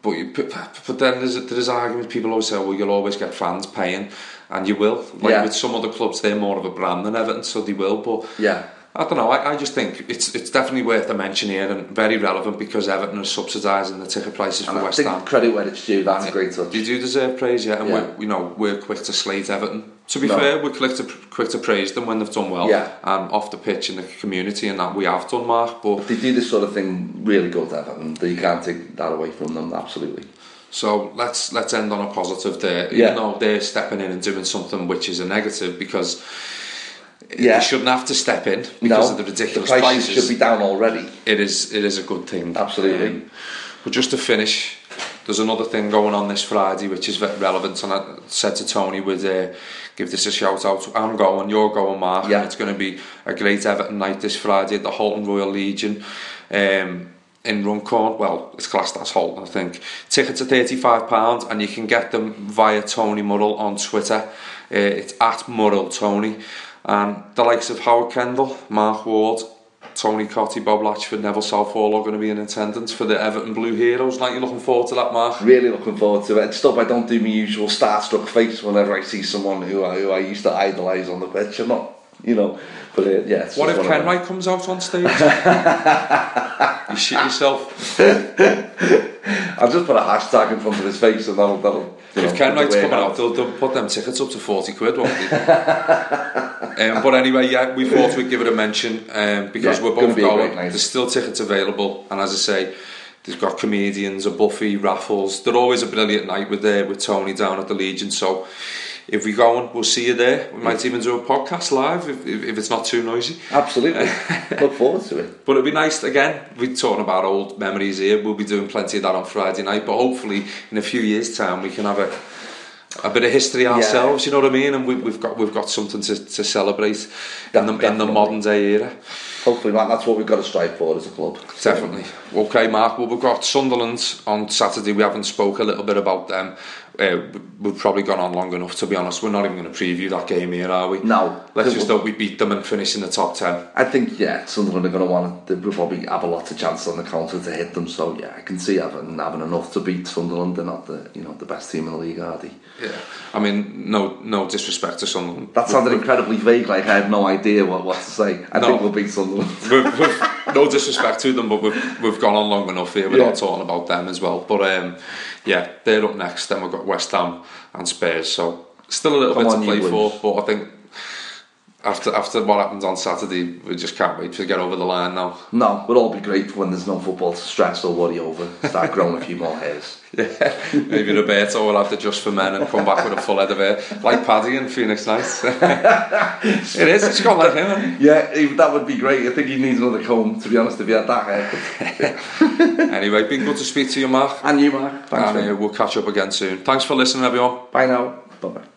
but you, but then there's there's arguments people always say, well, you'll always get fans paying, and you will. Like Yeah. with some other clubs, they're more of a brand than Everton, so they will. But Yeah. I don't know. I, I just think it's it's definitely worth a mention here and very relevant because Everton is subsidising the ticket prices for And I West think Ham. credit where it's due. That's a great touch. They do deserve praise, yeah, and Yeah. we're, you know we're quick to slate Everton. To be No. fair, we're quick to quick to praise them when they've done well, Yeah. and off the pitch in the community, and that we have done, Mark. But They do this sort of thing really good, Everton. You can't take that away from them. Absolutely. so let's let's end on a positive there. Yeah. Even though they're stepping in and doing something which is a negative because Yeah. they shouldn't have to step in because no, of the ridiculous the prices, prices. should be down already. it is it is a good thing. Absolutely. Um, but just to finish, there's another thing going on this Friday which is relevant, and I said to Tony, would uh, give this a shout out. I'm going, you're going, Mark. Yeah. It's going to be a great Everton night this Friday at the Halton Royal Legion. Um, in Runcorn, well, it's classed as Halton, I think. Tickets are £35 and you can get them via Tony Murrell on Twitter. Uh, it's at Murrell Tony. And the likes of Howard Kendall, Mark Ward, Tony Cottee, Bob Latchford, Neville Southall are going to be in attendance for the Everton Blue Heroes night. You looking forward to that, Mark? Really looking forward to it. Stuff I don't do my usual starstruck face whenever I see someone who I, who I used to idolise on the pitch. I'm not, you know, but uh, yeah. What if one of Ken them. Wright comes out on stage? you shit yourself. I'll just put a hashtag in front of his face and that'll, that'll you know, If Ken put Wright's coming out, they'll, they'll put them tickets up to 40 quid, won't they? um, but anyway, yeah, we thought we'd give it a mention um, because Yeah, we're both be going. There's still tickets available, and as I say, they've got comedians, a Buffy, raffles. They're always a brilliant night with uh, with Tony down at the Legion. So if we're going, we'll see you there. We might even do a podcast live if, if, if it's not too noisy. Absolutely. Look forward to it. But it'd be nice again. We're talking about old memories here. We'll be doing plenty of that on Friday night. But hopefully, in a few years' time, we can have a a bit of history ourselves. You know what I mean? And we, we've got we've got something to, to celebrate in the in the modern day era. Hopefully, Matt, that's what we've got to strive for as a club. Definitely. Okay, Mark. Well, we've got Sunderland on Saturday. We haven't spoke a little bit about them. Uh, we've probably gone on long enough. To be honest, we're not even going to preview that game here, are we? No. Let's just hope we beat them and finish in the top ten. I think, yeah, Sunderland are going to want to, probably have a lot of chance on the counter to hit them. So, yeah, I can see having, having enough to beat Sunderland. They're not the, you know, the best team in the league, are they? Yeah. I mean, no no disrespect to Sunderland. That sounded incredibly vague, like I have no idea what, what to say. I No. think we'll beat Sunderland. we've, we've, no disrespect to them, but we've we've gone on long enough here without Yeah. talking about them as well. But um, yeah, they're up next. Then we've got West Ham and Spurs. So still a little Come bit to play for, but I think after after what happens on Saturday, we just can't wait to get over the line now. No, we'll all be grateful when there's no football to stress or worry over. Start growing a few more hairs. Yeah, maybe Roberto will have to just for men and come back with a full head of hair, like Paddy in Phoenix Nights. it is. It's got like him. Yeah, that would be great. I think he needs another comb, to be honest, if he had that hair. Anyway, been good to speak to you, Mark. And you, Mark. Thanks. and uh, we'll catch up again soon. Thanks for listening, everyone. Bye now. Bye-bye.